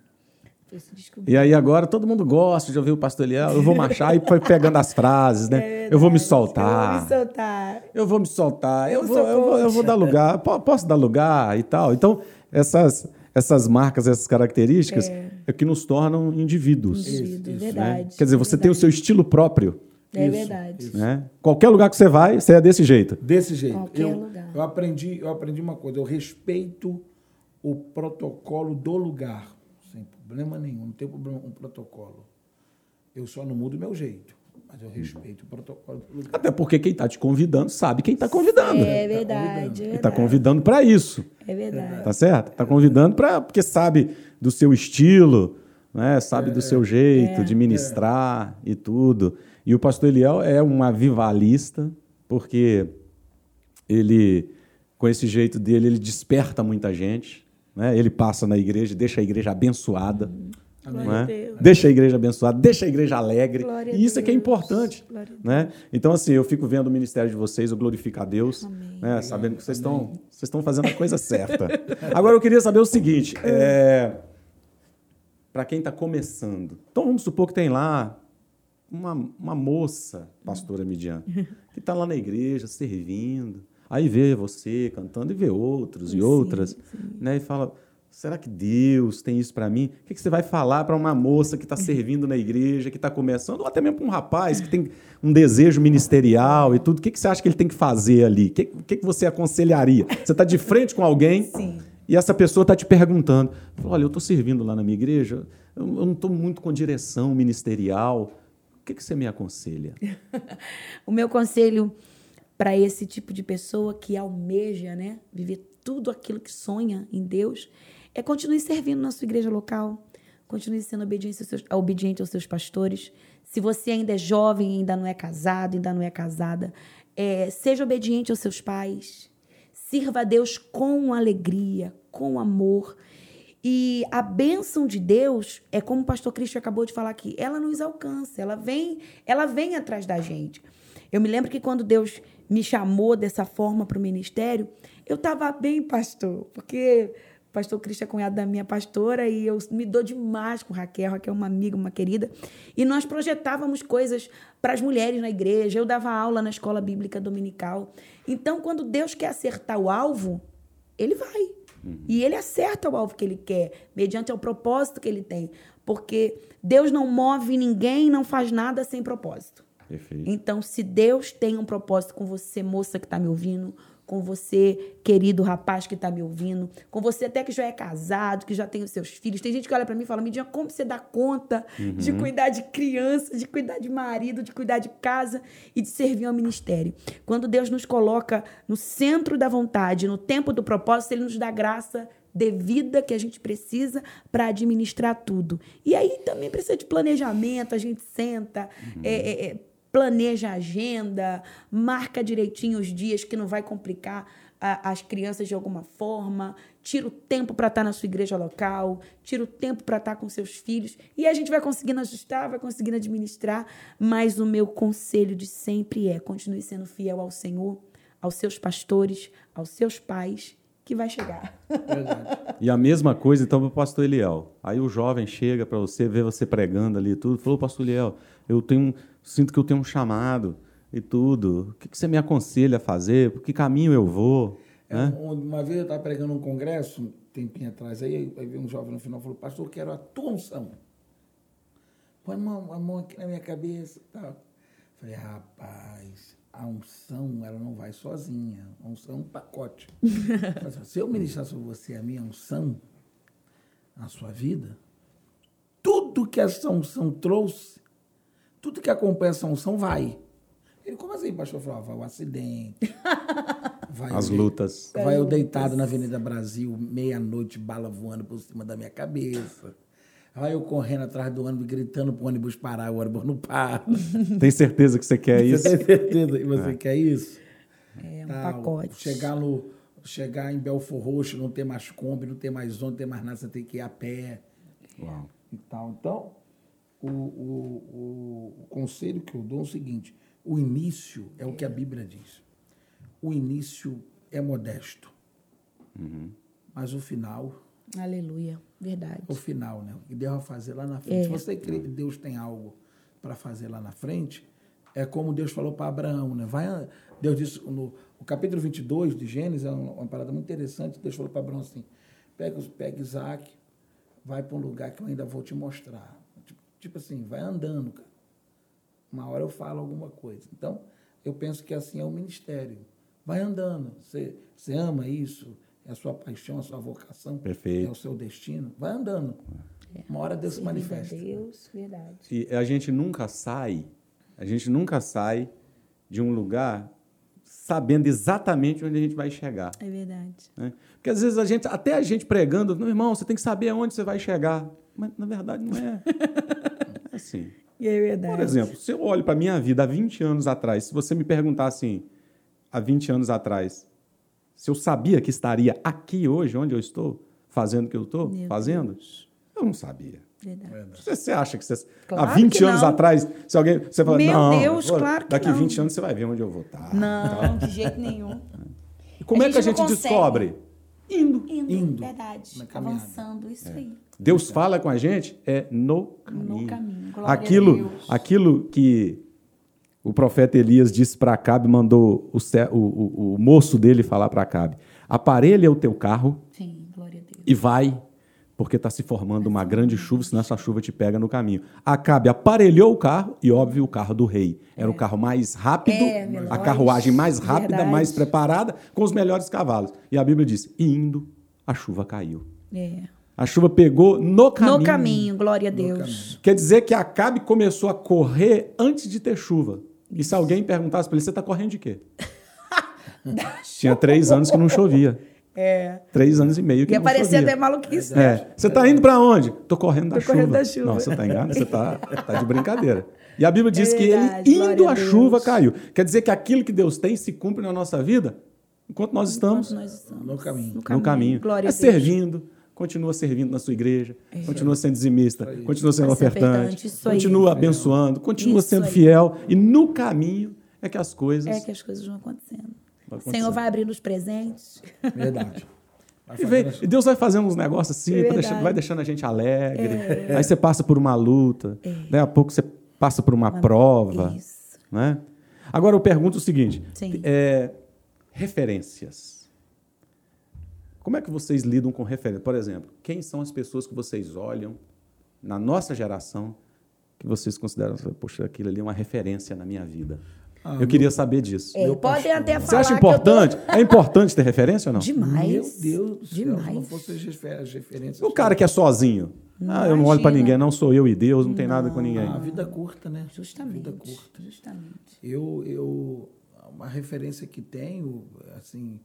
E aí agora todo mundo gosta de ouvir o pastor Eliel, eu vou marchar e foi pegando as frases, né? eu vou me soltar. É Eu vou me soltar. Eu vou me soltar, eu, Eu vou, eu, vou, eu vou dar lugar, po- posso dar lugar e tal. Então, essas, essas marcas, essas características é, que nos tornam indivíduos. Indivíduo, né? verdade. Quer dizer, você tem o seu estilo próprio. É Isso, verdade. isso. Né? Qualquer lugar que você vai, você é desse jeito. Desse jeito. Qualquer Eu, lugar. eu aprendi, eu aprendi uma coisa, eu respeito o protocolo do lugar, problema nenhum, não tem problema com o protocolo. Eu só não mudo o meu jeito, mas eu respeito o protocolo do lugar. Até porque quem está te convidando sabe quem está convidando. É verdade. É E está verdade. convidando para isso. É verdade. Tá certo? Está convidando para porque sabe do seu estilo, né? sabe do seu jeito de ministrar e tudo. E o pastor Eliel é um avivalista, porque ele, com esse jeito dele, ele desperta muita gente. Né? Ele passa na igreja, deixa a igreja abençoada. Glória não é? a Deus. Deixa a igreja abençoada, deixa a igreja alegre. Glória e isso é que é importante. Né? Então, assim, eu fico vendo o ministério de vocês, eu glorifico a Deus, né? sabendo que vocês estão, vocês estão fazendo a coisa certa. Agora, eu queria saber o seguinte: é, para quem está começando, então vamos supor que tem lá uma, uma moça, pastora Midian, que está lá na igreja servindo, aí vê você cantando e vê outros e Sim, outras, né? E fala. Será que Deus tem isso para mim? O que, que você vai falar para uma moça que está servindo na igreja, que está começando, ou até mesmo para um rapaz que tem um desejo ministerial e tudo? O que, que você acha que ele tem que fazer ali? O que, que, que você aconselharia? Você está de frente com alguém Sim. e essa pessoa está te perguntando: Olha, eu estou servindo lá na minha igreja, eu eu não estou muito com direção ministerial. O que, que você me aconselha? O meu conselho para esse tipo de pessoa que almeja, né, viver tudo aquilo que sonha em Deus, é continue servindo na sua igreja local, continue sendo obediente aos seus, obediente aos seus pastores. Se você ainda é jovem, ainda não é casado, ainda não é casada, é, seja obediente aos seus pais. Sirva a Deus com alegria, com amor. E a bênção de Deus é como o pastor Cristo acabou de falar aqui, ela nos alcança, ela vem, ela vem atrás da gente. Eu me lembro que quando Deus me chamou dessa forma para o ministério, eu estava bem, pastor, porque o pastor Cristo é cunhado da minha pastora e eu me dou demais com Raquel. Raquel é uma amiga, uma querida. E nós projetávamos coisas para as mulheres na igreja. Eu dava aula na escola bíblica dominical. Então, quando Deus quer acertar o alvo, ele vai. E ele acerta o alvo que ele quer, mediante o propósito que ele tem. Porque Deus não move ninguém, não faz nada sem propósito. Perfeito. Então, se Deus tem um propósito com você, moça que está me ouvindo, com você, querido rapaz que está me ouvindo, com você até que já é casado, que já tem os seus filhos. Tem gente que olha para mim e fala: Midian, como você dá conta uhum. de cuidar de criança, de cuidar de marido, de cuidar de casa e de servir ao ministério? Quando Deus nos coloca no centro da vontade, no tempo do propósito, Ele nos dá graça devida que a gente precisa para administrar tudo. E aí também precisa de planejamento, a gente senta, uhum. é, é, é planeja a agenda, marca direitinho os dias que não vai complicar a, as crianças de alguma forma, tira o tempo para estar tá na sua igreja local, tira o tempo para estar tá com seus filhos, e a gente vai conseguindo ajustar, vai conseguindo administrar, mas o meu conselho de sempre é: continue sendo fiel ao Senhor, aos seus pastores, aos seus pais, que vai chegar. Verdade. E a mesma coisa, então, para o pastor Eliel. Aí o jovem chega para você, vê você pregando ali tudo, falou, pastor Eliel, eu tenho sinto que eu tenho um chamado e tudo. O que, você me aconselha a fazer? Por que caminho eu vou? É, né? Uma vez eu estava pregando um congresso, um tempinho atrás, aí, aí veio um jovem no final e falou, pastor, eu quero a tua unção. Põe a mão, a mão aqui na minha cabeça. Tá. Falei, rapaz, a unção ela não vai sozinha. A unção é um pacote. Se eu ministrar sobre você a minha unção, na sua vida, tudo que essa unção trouxe, tudo que acompanha essa unção vai. Ele, como assim, pastor? Falou, vai o acidente. Vai As lutas. Vai eu deitado na Avenida Brasil, meia-noite, bala voando por cima da minha cabeça. Vai eu correndo atrás do ônibus, gritando para o ônibus parar, o ônibus não para. Tem certeza que você quer isso? Você tem certeza que você é. quer isso? É um Tal. pacote. Chegar, no, chegar em Belfor Roxo, não ter mais Kombi, não ter mais ônibus, não ter mais nada, você tem que ir a pé. Uau. E tal. Então, o, o, o, o conselho que eu dou é o seguinte: o início é o que a Bíblia diz. O início é modesto. Uhum. Mas o final. Aleluia. Verdade. O final, né? O que Deus vai fazer lá na frente. É. Se você crê que Deus tem algo para fazer lá na frente, é como Deus falou para Abraão, né? Vai, Deus disse no o capítulo 22 de Gênesis, é uma, uma parada muito interessante. Deus falou para Abraão assim: pega, pega Isaac, vai para um lugar que eu ainda vou te mostrar. Tipo assim, vai andando, cara. Uma hora eu falo alguma coisa. Então, eu penso que assim é o ministério. Vai andando. Você, você ama isso, é a sua paixão, a sua vocação, Perfeito. é o seu destino. Vai andando. É. Uma hora Deus se manifesta. Deus, verdade. E a gente nunca sai, a gente nunca sai de um lugar sabendo exatamente onde a gente vai chegar. É verdade. Né? Porque às vezes a gente, até a gente pregando, meu irmão, você tem que saber aonde você vai chegar. Mas na verdade não é. é assim. E é verdade. Por exemplo, se eu olho para a minha vida há 20 anos atrás, se você me perguntar assim, há 20 anos atrás, se eu sabia que estaria aqui hoje, onde eu estou, fazendo o que eu estou fazendo, Deus. eu não sabia. Verdade. Você acha que você, claro há 20 anos não. atrás, se alguém. Você fala, Meu não, Deus, pô, claro que daqui não. 20 anos você vai ver onde eu vou estar. Não, de jeito nenhum. E como a é que a gente descobre? Indo. Indo, Indo. verdade. Avançando, isso é. aí. Deus fala com a gente é no caminho. No caminho. Aquilo, aquilo que o profeta Elias disse para Acabe, mandou o, o, o, moço dele falar para Acabe: aparelha o teu carro Sim, e vai, porque está se formando uma grande chuva, senão essa chuva te pega no caminho. Acabe aparelhou o carro e, óbvio, o carro do rei. Era é. o carro mais rápido, é, a carruagem mais rápida, Verdade. mais preparada, com os melhores cavalos. E a Bíblia diz: e indo, a chuva caiu. É. A chuva pegou no caminho. No caminho, glória a Deus. Quer dizer que Acabe começou a correr antes de ter chuva. Isso. E se alguém perguntasse para ele, você está correndo de quê? Tinha três anos que não chovia. É. Três anos e meio que e não chovia. E aparecia até maluquice. É. Né? Você está indo para onde? Estou correndo da Tô chuva. correndo da chuva. Não, você está enganado, você está tá de brincadeira. E a Bíblia diz é verdade, que ele, indo a, a chuva, caiu. Quer dizer que aquilo que Deus tem se cumpre na nossa vida enquanto nós estamos, enquanto nós estamos no caminho. No caminho. No caminho. Glória é servindo, continua servindo na sua igreja, é. continua sendo dizimista, continua sendo ofertante, continua abençoando, continua isso sendo aí. fiel. E no caminho é que as coisas. É que as coisas vão acontecendo. O Senhor vai abrindo os presentes. Verdade. E, vem, e, Deus vai fazendo uns negócios assim, é deixando, vai deixando a gente alegre. É. Aí você passa por uma luta, é. daí a pouco você passa por uma, uma prova. Isso. Né? Agora eu pergunto o seguinte: é, referências. Como é que vocês lidam com referência? Por exemplo, quem são as pessoas que vocês olham na nossa geração, que vocês consideram, poxa, aquilo ali é uma referência na minha vida? Ah, eu queria saber disso. É, podem até falar. Você acha importante? Tô... É importante ter referência ou não? Demais. Meu Deus do céu, Demais. não fosse as referências. O cara que é sozinho. Ah, eu não olho para ninguém, não sou eu e Deus, não, não tem nada com ninguém. A vida curta, né? Justamente. A vida curta. Justamente. Eu, eu, uma referência que tenho, assim,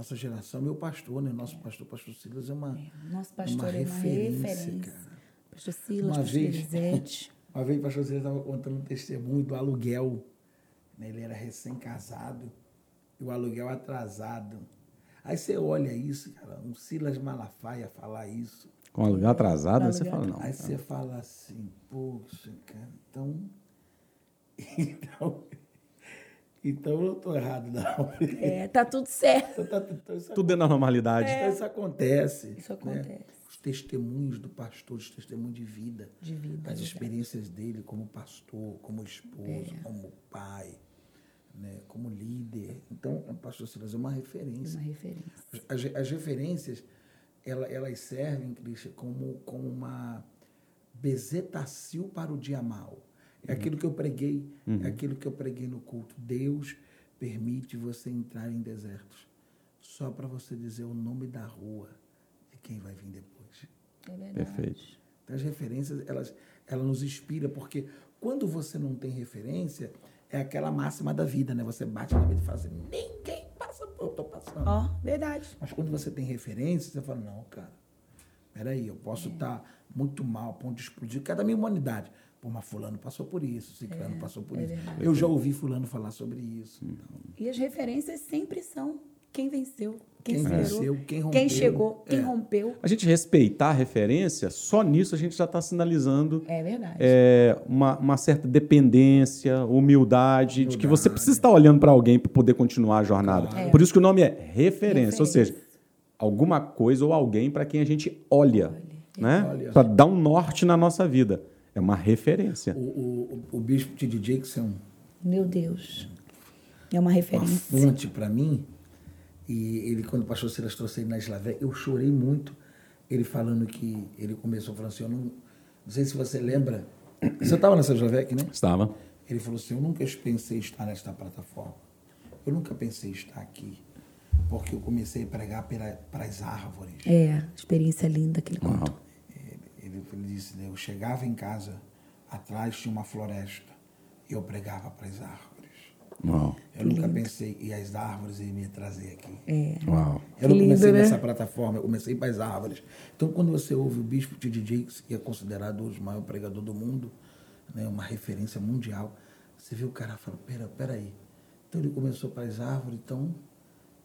nossa geração, meu pastor, né? Nosso pastor, pastor Silas, é uma. É, nosso pastor uma é uma referência, referência. Cara. Pastor Silas, uma pastor vez, Elisete. Uma vez o pastor Silas estava contando um testemunho do aluguel. Né? Ele era recém-casado e o aluguel atrasado. Aí você olha isso, cara, um Silas Malafaia falar isso. Com aluguel atrasado, aí você fala, não. Aí você fala assim, poxa, cara, então. Então. Então eu não estou errado, não. É, tá tudo certo. Então, tá, então tudo dentro da normalidade. É. Então isso acontece. Isso né? acontece. Né? Os testemunhos do pastor, os testemunhos de vida. De vida. As experiências dele como pastor, como esposo, é. como pai, né? como líder. Então, o pastor Silas é uma referência. Uma referência. As, as referências, elas, elas servem, Cristian, como, como uma bezetacil para o dia mal é aquilo que eu preguei, é uhum. é aquilo que eu preguei no culto. Deus permite você entrar em desertos só para você dizer o nome da rua de quem vai vir depois. É verdade. Perfeito. Então, as referências, elas, elas nos inspiram, porque quando você não tem referência, é aquela máxima da vida, né? Você bate na vida e fala assim, ninguém passa por eu estou passando. Ó, oh, verdade. Mas quando você tem referência, você fala, não, cara, peraí, eu posso estar é. tá muito mal, a ponto de explodir. Cada minha humanidade. Pô, mas fulano passou por isso, ciclano é, passou por é isso. Verdade. Eu já ouvi fulano falar sobre isso. Então. E as referências sempre são quem venceu, quem, quem venceu, quem rompeu. Quem chegou, quem é. rompeu. A gente respeitar a referência, só nisso a gente já está sinalizando é verdade. É, uma, uma, certa dependência, humildade, humildade, de que você precisa estar olhando para alguém para poder continuar a jornada. Claro. Por isso que o nome é referência, referência. ou seja, alguma coisa ou alguém para quem a gente olha, olha. né? Para dar um norte na nossa vida. É uma referência. O, o, o bispo T.D. Jackson. Meu Deus. É uma referência. Uma fonte para mim. E ele, quando o pastor Silas trouxe ele na Islavé, eu chorei muito. Ele falando que. Ele começou falando assim: eu não, não sei se você lembra. Você estava nessa Islavec, né? Estava. Ele falou assim: eu nunca pensei estar nesta plataforma. Eu nunca pensei estar aqui. Porque eu comecei a pregar para as árvores. É, experiência linda que ele contou ele, ele disse, né, eu chegava em casa, atrás tinha uma floresta, e eu pregava para as árvores. Uau. Eu nunca lindo. pensei, e as árvores iam me trazer aqui. É. Uau. Eu não comecei né? nessa plataforma, eu comecei para as árvores. Então, quando você ouve o Bispo T.D. Jakes, que é considerado hoje o maior pregador do mundo, né, uma referência mundial, você vê o cara falando, pera, pera aí. Então, ele começou para as árvores, então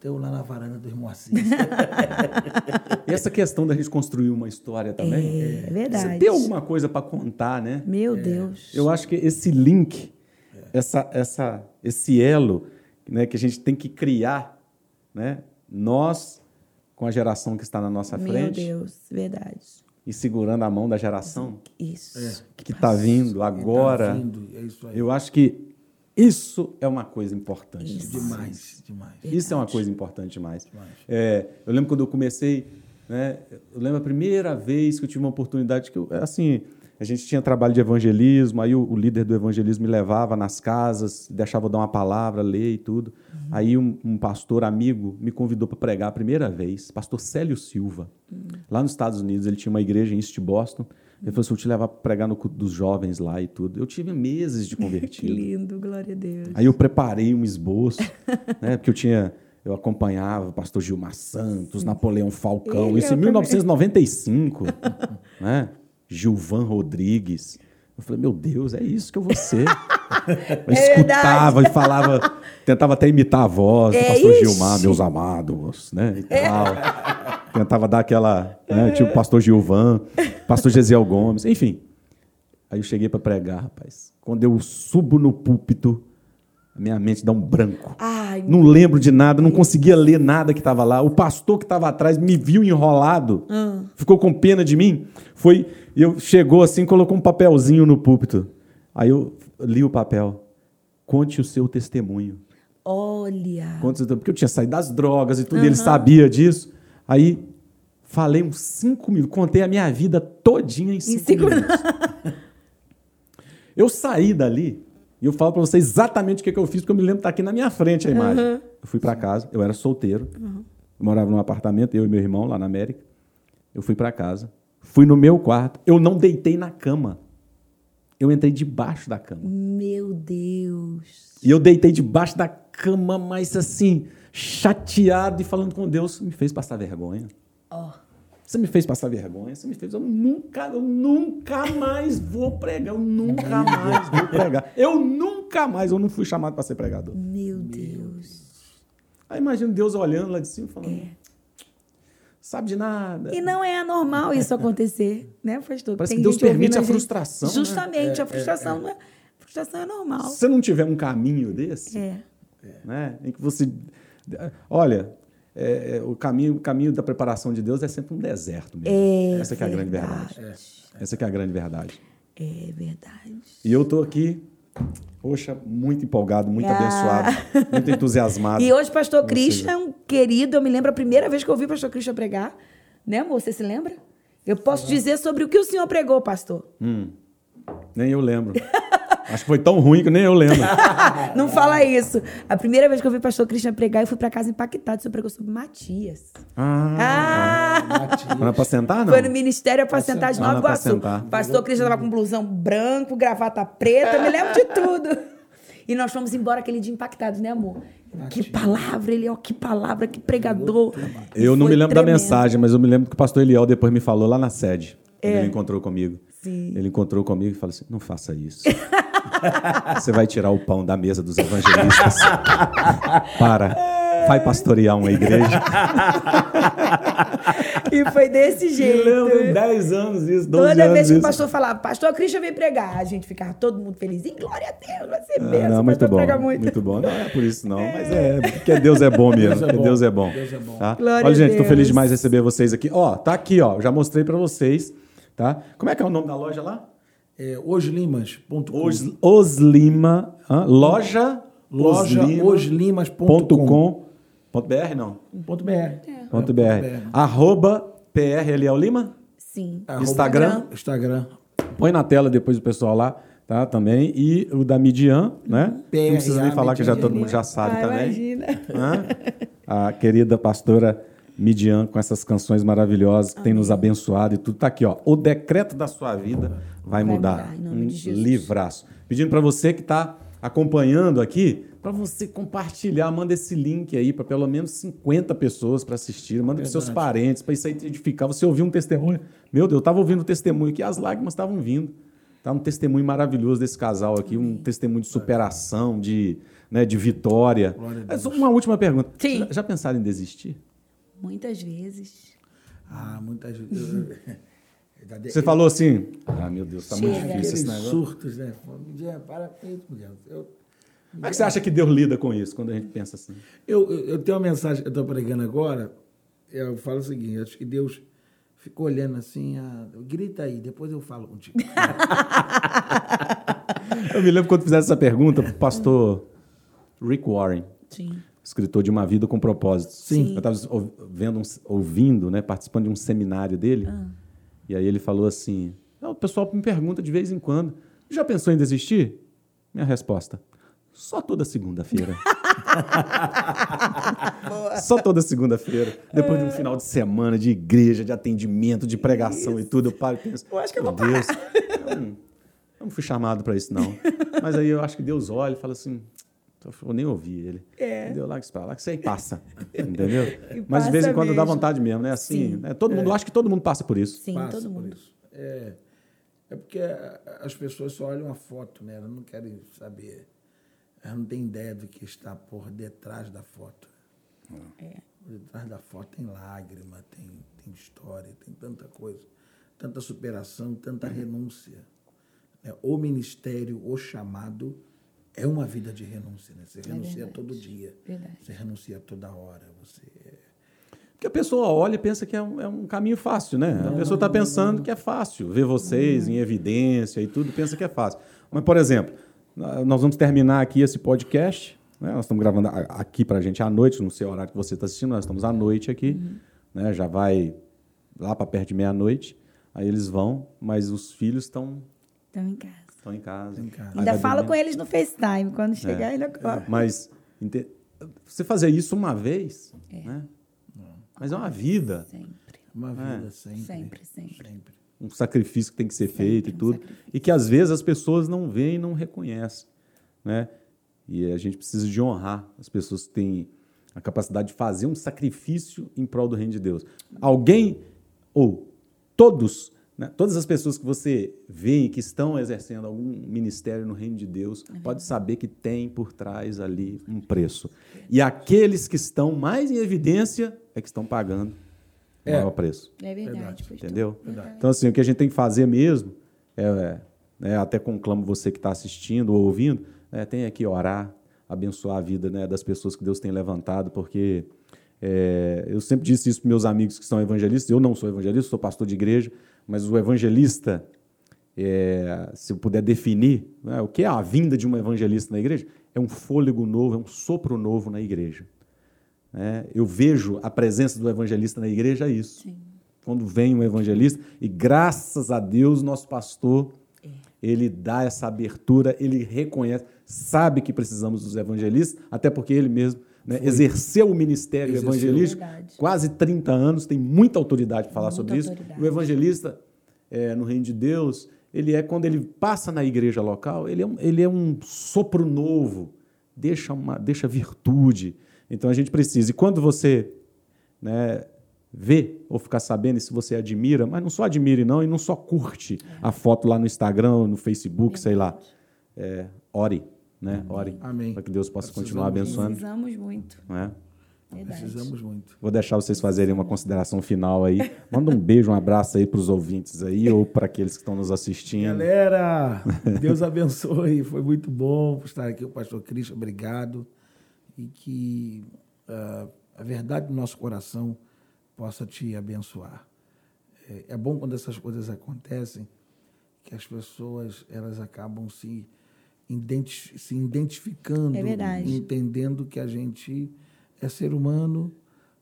eu lá na varanda do irmão Assis. e essa questão da gente construir uma história também. É, é verdade. Você tem alguma coisa para contar, né? Meu é. Deus. Eu acho que esse link, essa, essa, esse elo né, que a gente tem que criar, né? Nós, com a geração que está na nossa Meu frente. Meu Deus, verdade. E segurando a mão da geração isso. É. que está vindo agora. Tá vindo, é isso aí. Eu acho que isso é uma coisa importante. Isso. Demais, demais. Isso é uma coisa importante demais. demais. É, eu lembro quando eu comecei, né, eu lembro a primeira vez que eu tive uma oportunidade que eu, assim, a gente tinha trabalho de evangelismo, aí o, o líder do evangelismo me levava nas casas, deixava eu dar uma palavra, ler e tudo. Uhum. Aí um, um, pastor amigo me convidou para pregar a primeira vez, pastor Célio Silva, uhum. lá nos Estados Unidos. Ele tinha uma igreja em East Boston. Ele falou assim: eu te levar para pregar no culto dos jovens lá e tudo. Eu tive meses de convertido. que lindo, glória a Deus. Aí eu preparei um esboço, né? Porque eu tinha. Eu acompanhava o pastor Gilmar Santos, Napoleão Falcão, Ele isso em 1995, né? Gilvan Rodrigues. Eu falei, meu Deus, é isso que eu vou ser. Eu é escutava verdade. e falava, tentava até imitar a voz é do pastor isso. Gilmar, meus amados, né? E é. tal. É. Tentava dar aquela, né, tipo pastor Gilvan, pastor Gesiel Gomes, enfim. Aí eu cheguei para pregar, rapaz. Quando eu subo no púlpito, a minha mente dá um branco. Ai, não lembro de nada, não conseguia ler nada que estava lá. O pastor que estava atrás me viu enrolado, hum. ficou com pena de mim. Foi, eu chegou assim, colocou um papelzinho no púlpito. Aí eu li o papel. Conte o seu testemunho. Olha. Conte, porque eu tinha saído das drogas e tudo, uhum. e ele sabia disso. Aí Falei uns cinco minutos, contei a minha vida todinha em cinco, cinco minutos. eu saí dali e eu falo para vocês exatamente o que, que eu fiz, porque eu me lembro que tá aqui na minha frente a imagem. Uhum. Eu fui para casa, eu era solteiro, uhum. eu morava num apartamento, eu e meu irmão lá na América. Eu fui para casa, fui no meu quarto, eu não deitei na cama. Eu entrei debaixo da cama. Meu Deus. E eu deitei debaixo da cama, mas assim, chateado e falando com Deus, me fez passar vergonha. Oh. Você me fez passar vergonha, você me fez. Eu nunca, eu nunca mais vou pregar, eu nunca mais vou pregar. Eu nunca mais, eu não fui chamado para ser pregador. Meu Deus. Aí imagina Deus olhando lá de cima falando. É. Sabe de nada. E não é anormal isso acontecer, né, pastor? Parece Tem que Deus permite a, gente... frustração. Né? Justamente, né? a frustração é, é, não é. frustração é normal. Se você não tiver um caminho desse, é. né, em que você. Olha, é, é, o, caminho, o caminho da preparação de Deus é sempre um deserto mesmo. É Essa é a grande verdade. É. Essa é a grande verdade. É verdade. E eu estou aqui, poxa, muito empolgado, muito ah. abençoado, muito entusiasmado. E hoje, pastor Christian, querido, eu me lembro a primeira vez que eu ouvi o pastor Christian pregar. Né, amor? Você se lembra? Eu posso dizer sobre o que o senhor pregou, pastor. Hum, nem eu lembro. Acho que foi tão ruim que nem eu lembro. não fala isso. A primeira vez que eu vi o pastor Cristian pregar, eu fui para casa impactado. O senhor pregou sobre Matias. Ah! ah. Matias. Não era pra sentar, não? Foi no Ministério para sentar de Nova Iguaçu. Pastor Cristian tava com blusão branco, gravata preta, eu me lembro de tudo. E nós fomos embora aquele dia impactados, né, amor? Que palavra, ele, ó, que palavra, que pregador. Eu não me lembro tremendo. da mensagem, mas eu me lembro que o pastor Eliel depois me falou lá na sede. É. Ele encontrou comigo. Sim. Ele encontrou comigo e falou assim: não faça isso. Você vai tirar o pão da mesa dos evangelistas. Para. Vai pastorear uma igreja. e foi desse jeito. Eu lembro 10 anos isso, 12 Toda anos vez que isso. o pastor falava, pastor Cristian vem pregar, a gente ficava todo mundo feliz. E glória a Deus, vai ser bem. Ah, não, muito bom, muito. muito bom. Não é por isso não, é. mas é porque Deus é bom mesmo. Deus é bom. Deus é bom. Deus é bom. Tá? Olha, gente, estou feliz demais de receber vocês aqui. Ó, tá aqui, ó. Já mostrei para vocês, tá? Como é que é o nome da loja lá? É, oslimas.com. Os, Oslima, loja, loja oslimas.com. Ponto .br, não? Ponto .br. É. Ponto .br. .br. Arroba PRLL Lima? Sim. Instagram? Instagram. Põe na tela depois o pessoal lá, tá? Também. E o da Midian, né? PRA, Não precisa nem falar que já todo mundo já sabe ah, também. Imagina. A querida pastora Midian com essas canções maravilhosas que Amém. tem nos abençoado e tudo. Tá aqui, ó. O decreto da sua vida vai, vai mudar. mudar um livraço. Pedindo para você que está acompanhando aqui, para você compartilhar, manda esse link aí para pelo menos 50 pessoas para assistir, manda para seus parentes, para isso aí edificar. Você ouviu um testemunho? Meu Deus, eu estava ouvindo o testemunho aqui, as lágrimas estavam vindo. Tá um testemunho maravilhoso desse casal aqui, um testemunho de superação, de, né, de vitória. Uma última pergunta. Sim. Já, já pensaram em desistir? Muitas vezes. Ah, muitas vezes. Você falou assim, ah, meu Deus, está muito difícil esse negócio. surtos, né? Para com isso, eu, Como é que você acha que Deus lida com isso, quando a gente pensa assim? Eu, eu, eu tenho uma mensagem que eu estou pregando agora, eu falo o seguinte, acho que Deus ficou olhando assim, ah, grita aí, depois eu falo contigo. eu me lembro quando fizeram essa pergunta para o pastor Rick Warren. Sim escritor de Uma Vida com Propósito. Sim. Eu estava vendo, ouvindo, né, participando de um seminário dele, ah. e aí ele falou assim: o pessoal me pergunta de vez em quando, já pensou em desistir? Minha resposta: só toda segunda-feira. Só toda segunda-feira, depois de um final de semana de igreja, de atendimento, de pregação isso. e tudo, eu paro e penso: eu acho que eu vou Deus, eu não, eu não fui chamado para isso, não. Mas aí eu acho que Deus olha e fala assim: então, eu nem ouvi ele. É. Deu lá que para lá que isso aí passa. entendeu? Mas de vez em quando mesmo. dá vontade mesmo, né? Assim, né? todo mundo, é. acho que todo mundo passa por isso. Sim, passa todo mundo. É, é porque as pessoas só olham a foto, né? Elas não querem saber. Elas não têm ideia do que está por detrás da foto. É. Por detrás da foto tem lágrima, tem, tem história, tem tanta coisa. Tanta superação, tanta renúncia. É, o ministério, o chamado é uma vida de renúncia, né? Você é renuncia verdade. todo dia. Verdade. Você renuncia toda hora. Você porque a pessoa olha e pensa que é um, é um caminho fácil, né? Não, a pessoa está pensando não. que é fácil. Ver vocês em evidência e tudo, pensa que é fácil. Mas, por exemplo, nós vamos terminar aqui esse podcast. Né? Nós estamos gravando aqui para a gente à noite, não sei o horário que você está assistindo, nós estamos à noite aqui. Uhum. Né? Já vai lá para perto de meia-noite, aí eles vão, mas os filhos estão Estão em casa. Estão em casa. Em casa. Ainda dormir. com eles no FaceTime. Quando chegar, ele acorda. Mas ente- você fazer isso uma vez, É. né? Mas é uma vida, Sempre, Uma É. vida sempre. sempre, sempre. Sempre. um sacrifício que tem que ser Sempre feito e um tudo, sacrifício. e que às vezes as pessoas não veem e não reconhecem, né? E a gente precisa de honrar as pessoas que têm a capacidade de fazer um sacrifício em prol do reino de Deus. Alguém ou todos, né, todas as pessoas que você vê e que estão exercendo algum ministério no reino de Deus, pode saber que tem por trás ali um preço. E aqueles que estão mais em evidência é que estão pagando o É. maior preço. É verdade. Entendeu? Verdade. Então, assim, o que a gente tem que fazer mesmo, é, é, até conclamo você que está assistindo ou ouvindo, é, tem aqui orar, abençoar a vida né, das pessoas que Deus tem levantado, porque é, eu sempre disse isso para meus amigos que são evangelistas, eu não sou evangelista, sou pastor de igreja, mas o evangelista, é, se eu puder definir, né, o que é a vinda de um evangelista na igreja? É um fôlego novo, é um sopro novo na igreja. né? eu vejo a presença do evangelista na igreja é isso Sim. quando vem um evangelista, e graças a Deus, nosso pastor, É. ele dá essa abertura, ele reconhece, sabe que precisamos dos evangelistas, até porque ele mesmo né, exerceu o ministério Exerceu. É evangelístico Verdade. quase 30 anos, tem muita autoridade para falar Muita sobre isso. autoridade. O evangelista é, no reino de Deus, ele é, quando ele passa na igreja local, ele é um, ele é um sopro novo, deixa, uma, deixa virtude. Então a gente precisa. E quando você né, vê ou ficar sabendo, e se você admira, mas não só admire não, e não só curte a foto lá no Instagram, no Facebook, sei lá. É, ore, né? Ore. Amém. Para que Deus possa Precisamos continuar abençoando. Precisamos muito. Né? Verdade. Precisamos muito. Vou deixar vocês fazerem uma consideração final aí. Manda um beijo, um abraço aí para os ouvintes aí, ou para aqueles que estão nos assistindo. Galera, Deus abençoe. Foi muito bom estar aqui, o pastor Cristo. Obrigado. E que ah, a verdade do nosso coração possa te abençoar. É, é bom quando essas coisas acontecem, que as pessoas elas acabam se, identi- se identificando, É entendendo que a gente é ser humano,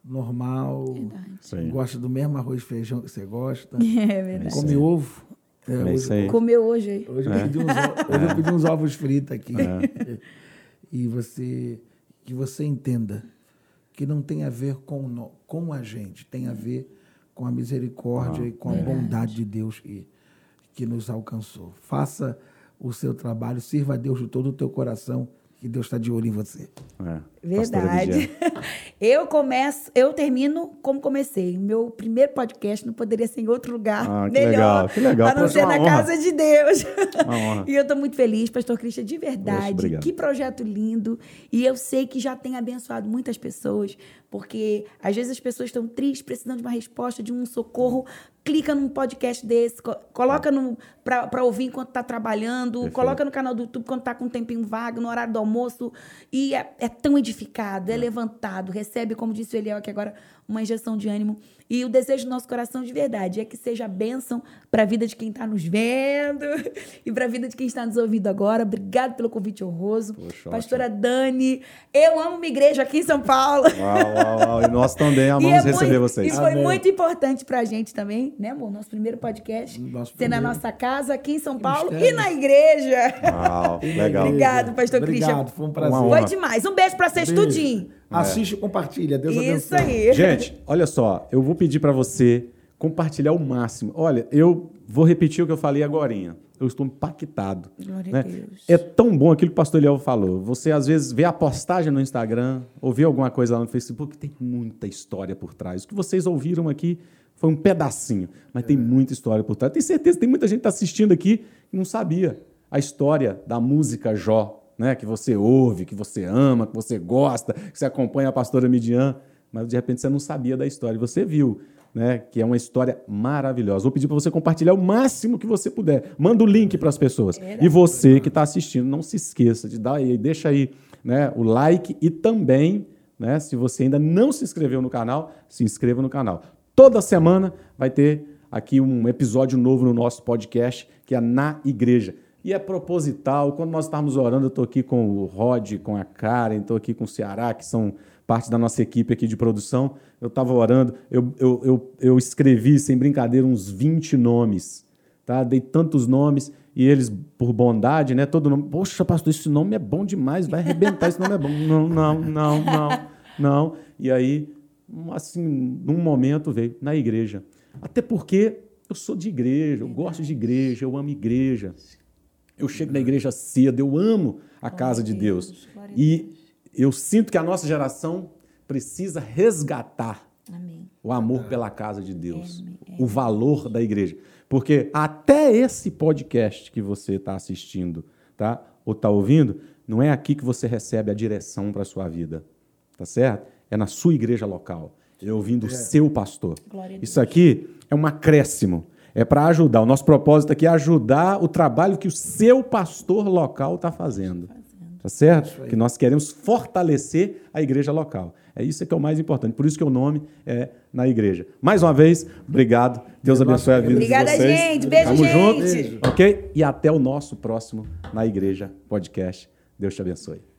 normal, gosta do mesmo arroz e feijão que você gosta, É verdade. come ovo. É, É hoje-. Comeu hoje aí. Hoje, eu, pedi uns, hoje eu pedi uns ovos fritos aqui. É. E você que você entenda que não tem a ver com, no- com a gente, tem a ver com a misericórdia e com a bondade de Deus que, que nos alcançou. Faça o seu trabalho, sirva a Deus de todo o teu coração, que Deus está de olho em você. É. Verdade. Eu começo, eu termino como comecei. Meu primeiro podcast não poderia ser em outro lugar. Ah, que melhor, legal, que legal. A não ser na honra. casa de Deus. E eu estou muito feliz, Pastor Cristian, de verdade. que projeto lindo. E eu sei que já tem abençoado muitas pessoas, porque às vezes as pessoas estão tristes, precisando de uma resposta, de um socorro. Clica num podcast desse, co- coloca para ouvir enquanto está trabalhando, Perfeito. coloca no canal do YouTube quando está com um tempinho vago, no horário do almoço. E é, é tão edificado, é, levantado, recebe, como disse o Eliel aqui agora, uma injeção de ânimo. E o desejo do nosso coração de verdade é que seja bênção para a vida de quem está nos vendo e para a vida de quem está nos ouvindo agora. Obrigado pelo convite honroso. Poxa, Pastora Dani, eu amo uma igreja aqui em São Paulo. Uau, uau, uau. E nós também amamos é receber muito- vocês. E foi Amém. muito importante pra gente também, né, amor? Nosso primeiro podcast. Nosso ser na nossa casa, aqui em São Paulo e na igreja. Uau, legal. Obrigado, pastor Obrigado, Christian. foi um prazer. Foi demais. Um beijo pra vocês Beijo. tudinho. Assiste e compartilha. Deus Isso abençoe. aí. Gente, olha só, eu vou pedir para você compartilhar o máximo. Olha, eu vou repetir o que eu falei agora. Eu estou impactado. Glória né? a Deus. É tão bom aquilo que o pastor Eliel falou. Você, às vezes, vê a postagem no Instagram, ou vê alguma coisa lá no Facebook, tem muita história por trás. O que vocês ouviram aqui foi um pedacinho, mas tem muita história por trás. Tenho certeza que tem muita gente que está assistindo aqui que não sabia a história da música Jó, né? que você ouve, que você ama, que você gosta, que você acompanha a pastora Midian, mas de repente você não sabia da história. Você viu né, que é uma história maravilhosa. Vou pedir para você compartilhar o máximo que você puder. Manda o link para as pessoas. E você que está assistindo, não se esqueça de dar aí, deixa aí né, o like e também, né, se você ainda não se inscreveu no canal, se inscreva no canal. Toda semana vai ter aqui um episódio novo no nosso podcast, que é Na Igreja. E é proposital. Quando nós estamos orando, eu estou aqui com o Rod, com a Karen, estou aqui com o Ceará, que são parte da nossa equipe aqui de produção. Eu estava orando, eu, eu, eu, eu, escrevi, sem brincadeira, uns 20 nomes. Tá? Dei tantos nomes e eles, por bondade, né? Todo nome. Poxa, pastor, esse nome é bom demais, vai arrebentar, esse nome é bom. Não, não, não, não, não. E aí, assim, num momento veio na igreja. Até porque eu sou de igreja, eu gosto de igreja, eu amo igreja. Eu chego na igreja cedo, eu amo a casa de Deus. E eu sinto que a nossa geração precisa resgatar Amém. o amor pela casa de Deus, o valor da igreja. Porque até esse podcast que você está assistindo, tá? Ou está ouvindo, não é aqui que você recebe a direção para a sua vida. Tá certo? É na sua igreja local. É ouvindo o é. seu pastor. Isso aqui é um acréscimo. É para ajudar. O nosso propósito aqui é ajudar o trabalho que o seu pastor local está fazendo. Tá certo? Que nós queremos fortalecer a igreja local. É isso que é o mais importante. Por isso que o nome é na igreja. Mais uma vez, obrigado. Deus abençoe a vida Obrigada, de vocês. Obrigada, gente. Beijo, Tamo gente. junto. Ok? E até o nosso próximo Na Igreja Podcast. Deus te abençoe.